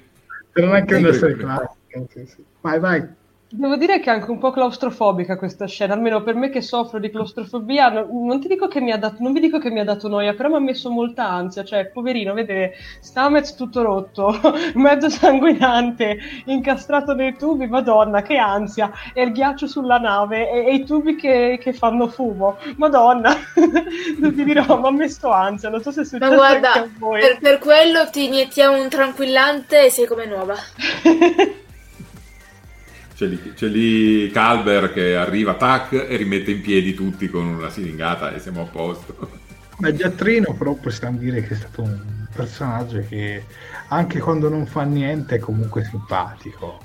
Di... Non è che una serie classica. Sì, sì. Vai, vai. Devo dire che è anche un po' claustrofobica questa scena, almeno per me che soffro di claustrofobia, no, non ti dico che mi ha dato, non vi dico che mi ha dato noia, però mi ha messo molta ansia, cioè poverino, vedere Stamez tutto rotto, mezzo sanguinante, incastrato nei tubi, madonna, che ansia, e il ghiaccio sulla nave, e, e i tubi che, che, fanno fumo, madonna, non ti dirò, mi ha messo ansia, non so se è successo Ma guarda, a voi. Per, per quello ti iniettiamo un tranquillante e sei come nuova. C'è lì, c'è lì, Calber che arriva, tac, e rimette in piedi tutti con una siringata e siamo a posto. Beh, Giattrino però possiamo dire che è stato un personaggio che anche quando non fa niente è comunque simpatico.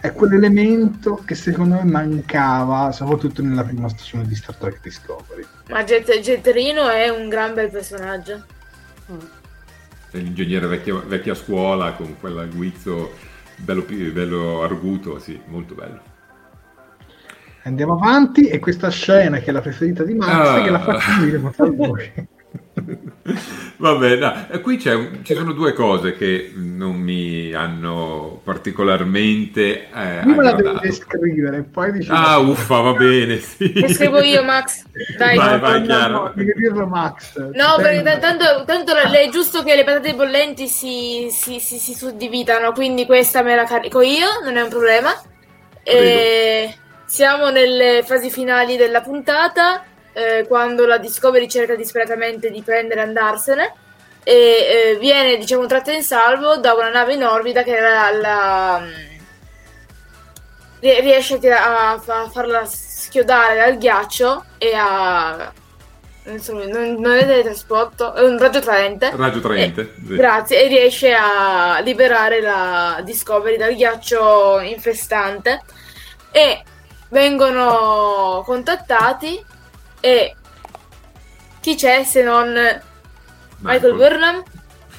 È quell'elemento che secondo me mancava, soprattutto nella prima stagione di Star Trek Discovery. Ma Getterino è un gran bel personaggio. È l'ingegnere vecchia, vecchia scuola con quella guizzo bello, bello arguto, sì, molto bello. Andiamo avanti e questa scena che è la preferita di Max ah. che la faccio dire a voi. Vabbè, no, eh, qui ci sono due cose che non mi hanno particolarmente eh, Prima la devi descrivere, poi dici... Ah, uffa, va bene, sì. Lo scrivo io, Max. Dai. Vai, vai, no, devi dirlo Max. No, perché tanto, tanto è giusto che le patate bollenti si, si, si, si suddividano, quindi questa me la carico io, non è un problema. E siamo nelle fasi finali della puntata, eh, quando la Discovery cerca disperatamente di prendere e andarsene, e eh, viene, diciamo, tratta in salvo da una nave in orbita che la, la- rie- riesce a, tira- a fa- farla schiodare dal ghiaccio e a... Non, so, non, non è teletrasporto, è un raggio traente. Raggio traente. sì. Grazie, e riesce a liberare la Discovery dal ghiaccio infestante. E vengono contattati. E chi c'è se non Michael Burnham?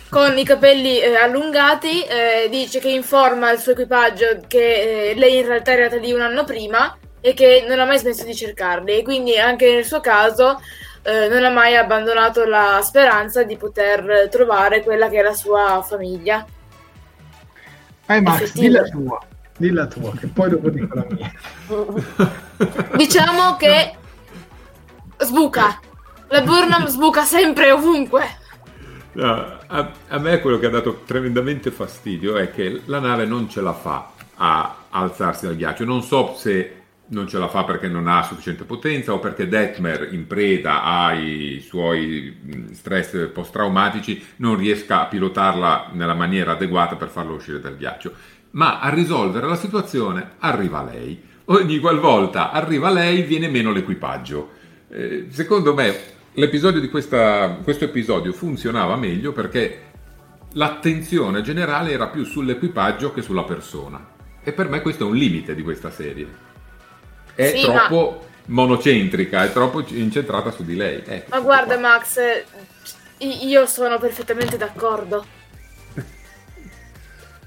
Con i capelli eh, allungati, eh, dice che informa il suo equipaggio che eh, lei in realtà è arrivata lì un anno prima e che non ha mai smesso di cercarli. E quindi anche nel suo caso eh, non ha mai abbandonato la speranza di poter trovare quella che è la sua famiglia. Vai Max, di la tua. Di la tua, che poi dopo dico la mia. Diciamo che sbuca. La Burnham sbuca sempre e ovunque. No, a, a me quello che ha dato tremendamente fastidio è che la nave non ce la fa a alzarsi dal ghiaccio. Non so se non ce la fa perché non ha sufficiente potenza o perché Detmer in preda ai suoi mh, stress post-traumatici non riesca a pilotarla nella maniera adeguata per farlo uscire dal ghiaccio. Ma a risolvere la situazione arriva lei. Ogni qualvolta arriva lei viene meno l'equipaggio. Eh, secondo me l'episodio di questa, questo episodio funzionava meglio perché l'attenzione generale era più sull'equipaggio che sulla persona. E per me questo è un limite di questa serie. È Sì, troppo monocentrica, è troppo incentrata su di lei. Ecco, Ma guarda qua. Max, io sono perfettamente d'accordo.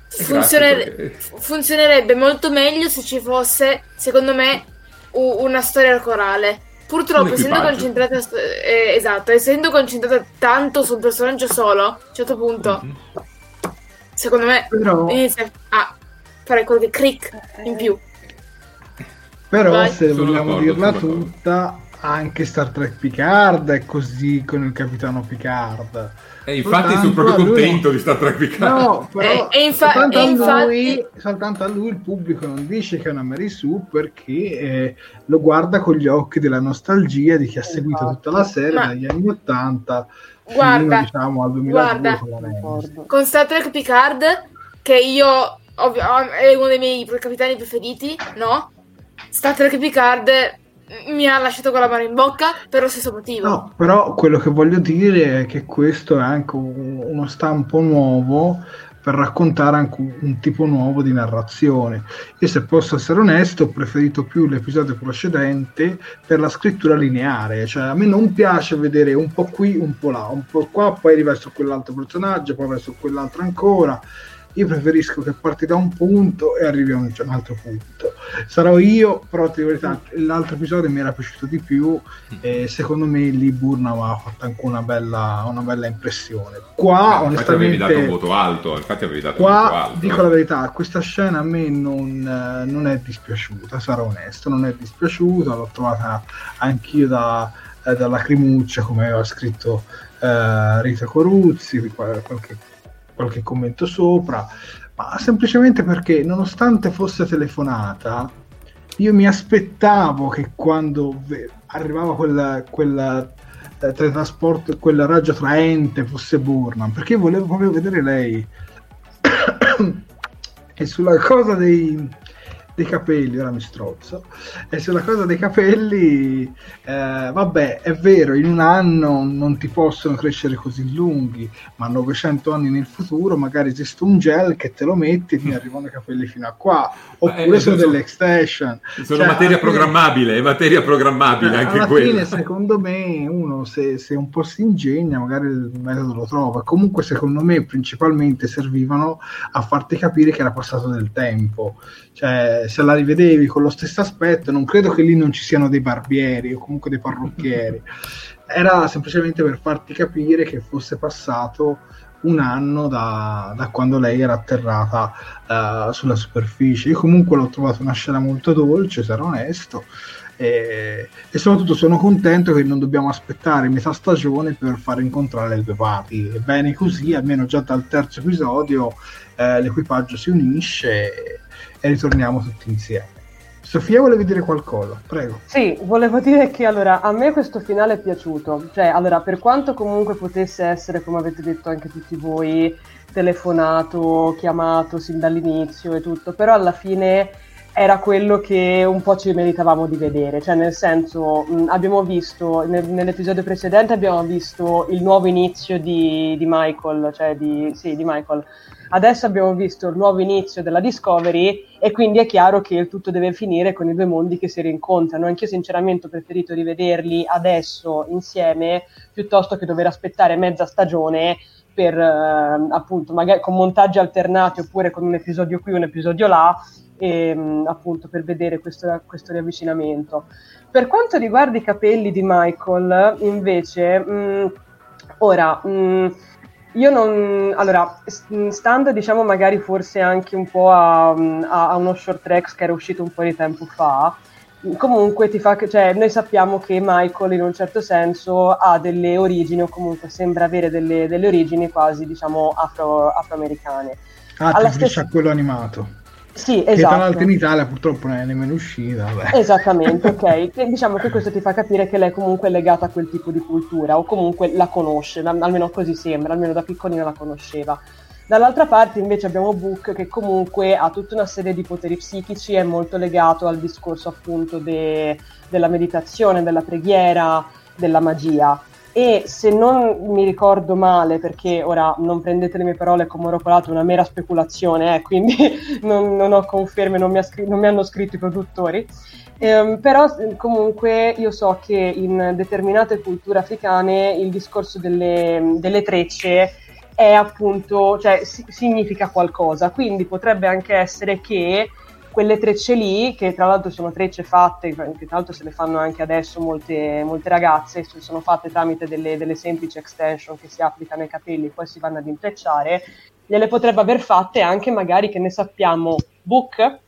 Grazie, Funzione- perché- funzionerebbe molto meglio se ci fosse, secondo me, una storia corale. Purtroppo, essendo concentrata, eh, esatto, essendo concentrata tanto sul personaggio solo, a un certo punto, Mhm. secondo me, Però, inizia a fare qualche click in più. però Vai. se Sono vogliamo dirla tutta, anche Star Trek Picard è così con il capitano Picard. E infatti sono proprio a lui- contento di Star Trek Picard. No, però E- e infa- soltanto, e a infatti- lui, soltanto a lui il pubblico non dice che è una Mary Sue perché eh, lo guarda con gli occhi della nostalgia di chi ha seguito tutta la serie Ma- dagli anni 80 Guarda, fino diciamo al 2002 guarda. con. Con Star Trek Picard, che io ovvio, è uno dei miei capitani preferiti, no? Star Trek Picard mi ha lasciato con la mano in bocca per lo stesso motivo. No, però quello che voglio dire è che questo è anche un- uno stampo nuovo per raccontare anche un, un tipo nuovo di narrazione. Io se posso essere onesto ho preferito più l'episodio precedente per la scrittura lineare, cioè a me non piace vedere un po' qui, un po' là, un po' qua, poi arriva su quell'altro personaggio, poi su quell'altro ancora. Io preferisco che parti da un punto e arrivi a un, un altro punto. Sarò io, però ti la verità, l'altro episodio mi era piaciuto di più e secondo me lì Burna ha fatto anche una bella, una bella impressione. Qua, Eh, infatti avevi dato un onestamente, voto alto, infatti avevi dato un voto qua alto. dico la verità, questa scena a me non, non è dispiaciuta, sarò onesto, non è dispiaciuta, l'ho trovata anch'io da, eh, da lacrimuccia, come aveva scritto eh, Rita Coruzzi, qua- qualche, qualche commento sopra, ma semplicemente perché nonostante fosse telefonata, io mi aspettavo che quando arrivava quel, quel eh, teletrasporto, quel raggio traente fosse Burnham, perché volevo proprio vedere lei. e sulla cosa dei, dei capelli, ora mi strozzo, e sulla cosa dei capelli, eh, vabbè, è vero, in un anno non ti possono crescere così lunghi, ma 900 anni nel futuro magari esiste un gel che te lo metti e ti arrivano i capelli fino a qua, oppure eh, sono delle extension. Sono Cioè, materia fine- programmabile, è materia programmabile anche alla quella. fine, secondo me, uno se, se un po' si ingegna, magari il metodo lo trova. Comunque, secondo me, principalmente servivano a farti capire che era passato del tempo. Cioè, se la rivedevi con lo stesso aspetto, non credo che lì non ci siano dei barbieri o comunque dei parrucchieri. era semplicemente per farti capire che fosse passato un anno da, da quando lei era atterrata uh, sulla superficie. Io comunque l'ho trovato una scena molto dolce, sarò onesto. E, e, soprattutto sono contento che non dobbiamo aspettare metà stagione per far incontrare le due parti. Ebbene così, almeno già dal terzo episodio, eh, l'equipaggio si unisce e, ritorniamo tutti insieme. Sofia volevi dire qualcosa, prego. Sì, volevo dire che allora a me questo finale è piaciuto, cioè allora per quanto comunque potesse essere, come avete detto anche tutti voi, telefonato, chiamato sin dall'inizio e tutto, però alla fine era quello che un po' ci meritavamo di vedere, cioè nel senso mh, abbiamo visto, nel, nell'episodio precedente abbiamo visto il nuovo inizio di, di Michael, cioè di, sì, di Michael, Adesso abbiamo visto il nuovo inizio della Discovery e quindi è chiaro che il tutto deve finire con i due mondi che si rincontrano. Anche io sinceramente ho preferito rivederli adesso insieme piuttosto che dover aspettare mezza stagione per eh, appunto magari con montaggi alternati oppure con un episodio qui, un episodio là e, mm, appunto per vedere questo, questo riavvicinamento. Per quanto riguarda i capelli di Michael, invece, mh, mm, ora mh, mm, io non... Allora, stando diciamo magari forse anche un po' a, a, a, uno short track che era uscito un po' di tempo fa, comunque ti fa... Cioè, noi sappiamo che Michael in un certo senso ha delle origini o comunque sembra avere delle, delle origini quasi diciamo afro, afroamericane. Ah, ti stessa... a quello animato. Sì, esatto. Che tra l'altro in Italia purtroppo non è nemmeno uscita. Vabbè. Esattamente, ok. E diciamo che questo ti fa capire che lei comunque è legata a quel tipo di cultura o comunque la conosce, almeno così sembra, almeno da piccolina la conosceva. Dall'altra parte invece abbiamo Book che comunque ha tutta una serie di poteri psichici, è molto legato al discorso appunto de- della meditazione, della preghiera, della magia e se non mi ricordo male, perché ora non prendete le mie parole come oracolato, è una mera speculazione, eh, quindi non, non, ho conferme, non mi, scr- non mi, hanno scritto i produttori, ehm, però comunque io so che in determinate culture africane il discorso delle, delle trecce è appunto, cioè si- significa qualcosa, quindi potrebbe anche essere che quelle trecce lì, che tra l'altro sono trecce fatte, che tra l'altro se le fanno anche adesso molte, molte ragazze, sono fatte tramite delle, delle, semplici extension che si applicano ai capelli e poi si vanno ad intrecciare, gliele potrebbe aver fatte anche magari che ne sappiamo Book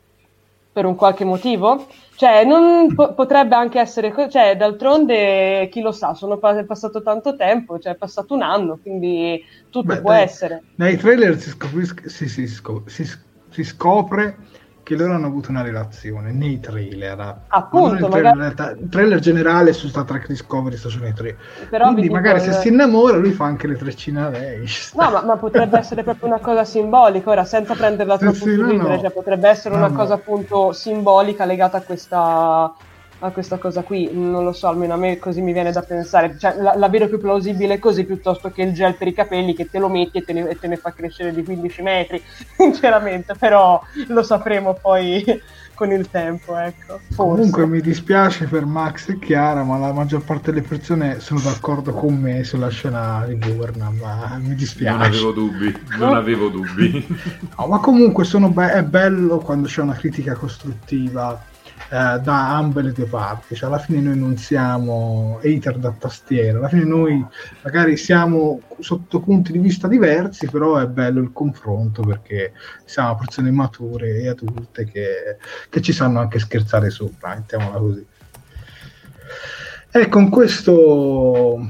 per un qualche motivo. Cioè, non po- potrebbe anche essere, cioè, d'altronde chi lo sa, sono pa- passato tanto tempo, cioè è passato un anno, quindi tutto Beh, può dai, essere. Nei trailer si, scopri- si, si, si, si scopre che loro hanno avuto una relazione nei trailer. Appunto, il trailer, magari... il trailer generale su Star Trek Discovery stagione 3. Però Quindi magari se si innamora lui fa anche le treccine a lei. No, ma, ma, potrebbe essere proprio una cosa simbolica, ora senza prenderla troppo sì, sul no, no. Cioè, potrebbe essere no, una cosa appunto simbolica legata a questa a questa cosa qui, non lo so, almeno a me così mi viene da pensare, cioè, la, la, vedo più plausibile così piuttosto che il gel per i capelli che te lo metti e te ne, e te ne fa crescere di 15 metri, sinceramente, però lo sapremo poi con il tempo, ecco. Forse. Comunque mi dispiace per Max e Chiara, ma la maggior parte delle persone sono d'accordo con me sulla scena di Burnham, ma mi dispiace. Non avevo dubbi, non avevo dubbi. no, ma comunque be- è bello quando c'è una critica costruttiva eh, da ambe le due parti, cioè alla fine noi non siamo hater da tastiera, alla fine noi magari siamo sotto punti di vista diversi, però è bello il confronto perché siamo persone mature e adulte che, che ci sanno anche scherzare sopra, mettiamola così. E con questo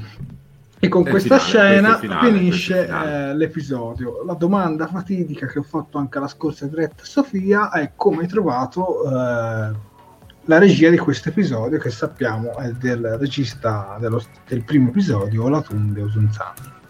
e con questa finale, scena finale, finisce eh, l'episodio. La domanda fatidica che ho fatto anche alla scorsa diretta a Sofia è come hai trovato eh, la regia di questo episodio che sappiamo è del regista dello, del primo episodio, Olatunde Osunzani.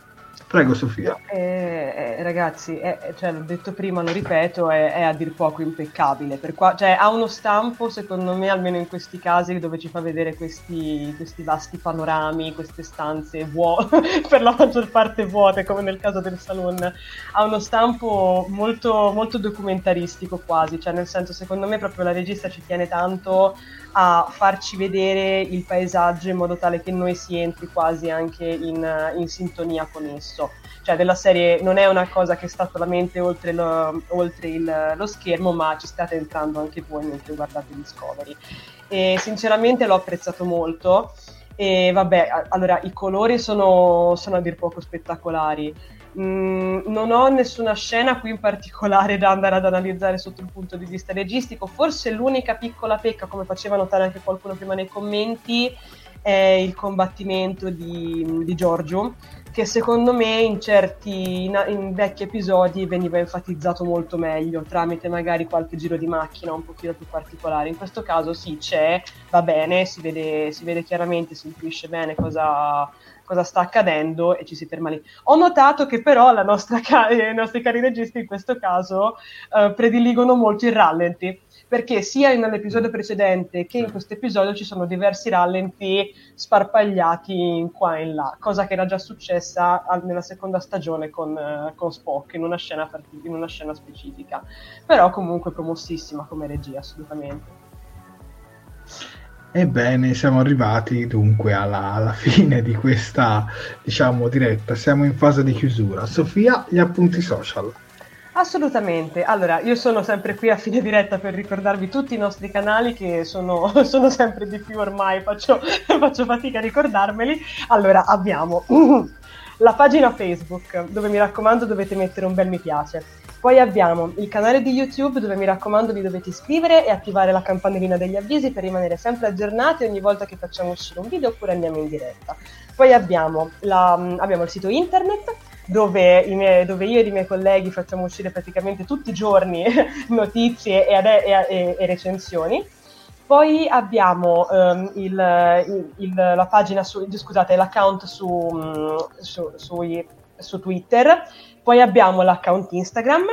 Prego Sofia. Eh, eh, ragazzi, eh, cioè, l'ho detto prima, lo ripeto, è, è a dir poco impeccabile. Qua, cioè, ha uno stampo, secondo me, almeno in questi casi dove ci fa vedere questi, questi vasti panorami, queste stanze vuote, per la maggior parte vuote, come nel caso del salon. Ha uno stampo molto, molto documentaristico quasi, cioè nel senso, secondo me, proprio la regista ci tiene tanto a farci vedere il paesaggio in modo tale che noi si entri quasi anche in, in sintonia con esso. Cioè della serie non è una cosa che sta solamente oltre, lo, oltre il, lo schermo, ma ci state entrando anche voi mentre guardate Discovery. E sinceramente l'ho apprezzato molto E vabbè, allora i colori sono, sono a dir poco spettacolari. Mm, non ho nessuna scena qui in particolare da andare ad analizzare sotto il punto di vista registico. Forse l'unica piccola pecca, come faceva notare anche qualcuno prima nei commenti, è il combattimento di, di Giorgio, che secondo me in certi in, in vecchi episodi veniva enfatizzato molto meglio tramite magari qualche giro di macchina un pochino più particolare. In questo caso sì, c'è, va bene, si vede, si vede chiaramente, si intuisce bene cosa, cosa sta accadendo e ci si ferma lì. Ho notato che però ca- i nostri cari registi in questo caso eh, prediligono molto il rallenti perché sia nell'episodio precedente che in questo episodio ci sono diversi rallenti sparpagliati qua e in là, cosa che era già successa nella seconda stagione con, uh, con Spock in una, scena, in una scena specifica. Però comunque promossissima come regia, assolutamente. Ebbene, siamo arrivati dunque alla, alla, fine di questa, diciamo, diretta. Siamo in fase di chiusura. Sofia, gli appunti social. Assolutamente. Allora, io sono sempre qui a fine diretta per ricordarvi tutti i nostri canali che sono, sono sempre di più ormai, faccio, faccio fatica a ricordarmeli. Allora, abbiamo la pagina Facebook, dove mi raccomando dovete mettere un bel mi piace poi abbiamo il canale di YouTube dove mi raccomando vi dovete iscrivere e attivare la campanellina degli avvisi per rimanere sempre aggiornati ogni volta che facciamo uscire un video oppure andiamo in diretta. Poi abbiamo, la, abbiamo il sito internet dove, miei, dove, io e i miei colleghi facciamo uscire praticamente tutti i giorni notizie e, e, e, e recensioni. Poi abbiamo um, il, il, la pagina su, scusate, l'account su, mm, su, su, su Twitter poi abbiamo l'account Instagram,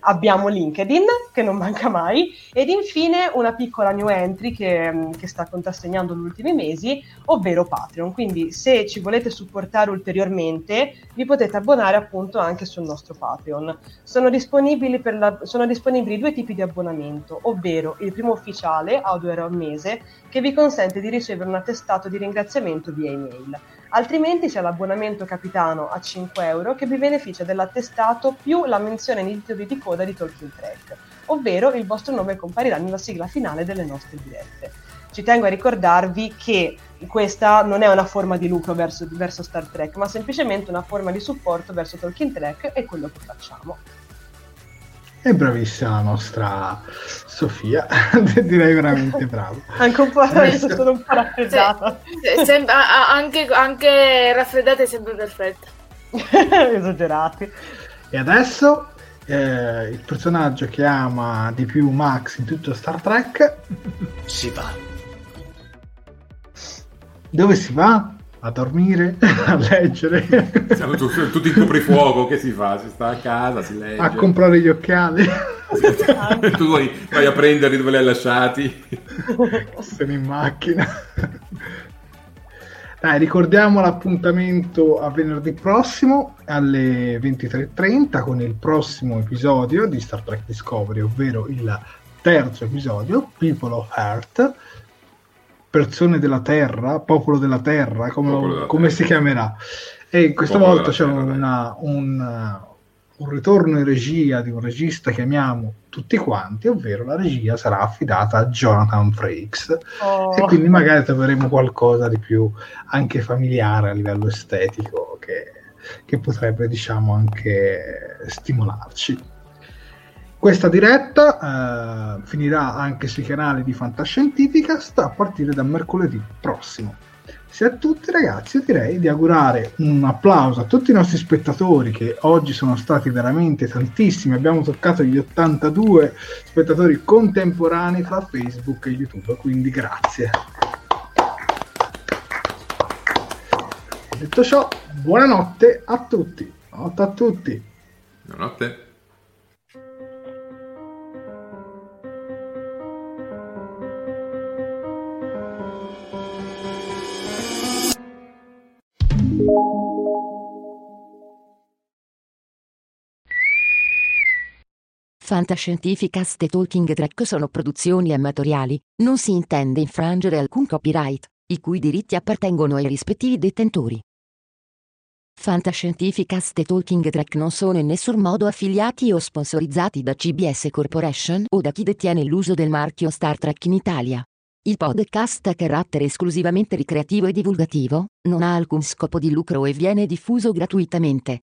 abbiamo LinkedIn, che non manca mai, ed infine una piccola new entry che, mm, che sta contrassegnando gli ultimi mesi, ovvero Patreon. Quindi se ci volete supportare ulteriormente, vi potete abbonare appunto anche sul nostro Patreon. Sono disponibili, la, sono disponibili due tipi di abbonamento, ovvero il primo ufficiale a 2 euro al mese, che vi consente di ricevere un attestato di ringraziamento via email Altrimenti c'è l'abbonamento capitano a 5 euro che vi beneficia dell'attestato più la menzione nei titoli di coda di Talking Track, ovvero il vostro nome comparirà nella sigla finale delle nostre dirette. Ci tengo a ricordarvi che questa non è una forma di lucro verso, verso Star Trek, ma semplicemente una forma di supporto verso Talking Track e quello che facciamo. È bravissima la nostra Sofia, direi veramente bravo. Anche un po' adesso sono un po' raffreddata. Se, se, anche, anche raffreddata è sempre perfetta. Esagerati. E adesso eh, il personaggio che ama di più Max in tutto Star Trek si va. Dove si va? A dormire, a leggere. Siamo tutti, tutti in coprifuoco, che si fa? Si sta a casa, si legge. A comprare gli occhiali. tu vai, vai, a prenderli dove li hai lasciati. Sono in macchina. Dai, ricordiamo l'appuntamento a venerdì prossimo alle 23.30 con il prossimo episodio di Star Trek Discovery, ovvero il terzo episodio, People of Earth persone della terra, popolo della terra, come, popolo della come terra. si chiamerà. E questa popolo volta c'è una, un, un, ritorno in regia di un regista che amiamo tutti quanti, ovvero la regia sarà affidata a Jonathan Frakes. Oh. E quindi magari troveremo qualcosa di più anche familiare a livello estetico che, che potrebbe, diciamo, anche stimolarci. Questa diretta eh, finirà anche sui canali di Fantascientificast a partire da mercoledì prossimo. Se a tutti ragazzi direi di augurare un applauso a tutti i nostri spettatori che oggi sono stati veramente tantissimi, abbiamo toccato gli 82 spettatori contemporanei fra Facebook e YouTube, quindi grazie. Detto ciò, buonanotte a tutti. Buonanotte a tutti. Buonanotte. Fantascientificast e Talking Track sono produzioni amatoriali, non si intende infrangere alcun copyright, i cui diritti appartengono ai rispettivi detentori. Fantascientificast e Talking Track non sono in nessun modo affiliati o sponsorizzati da CBS Corporation o da chi detiene l'uso del marchio Star Trek in Italia. Il podcast a carattere esclusivamente ricreativo e divulgativo, non ha alcun scopo di lucro e viene diffuso gratuitamente.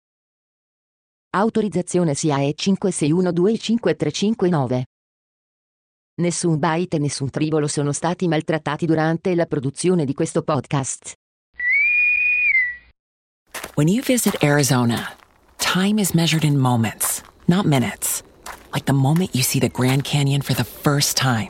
Autorizzazione SIAE 56125359. Nessun byte e nessun tribolo sono stati maltrattati durante la produzione di questo podcast. When you visit Arizona, time is measured in moments, not minutes. Like the moment you see the Grand Canyon for the first time.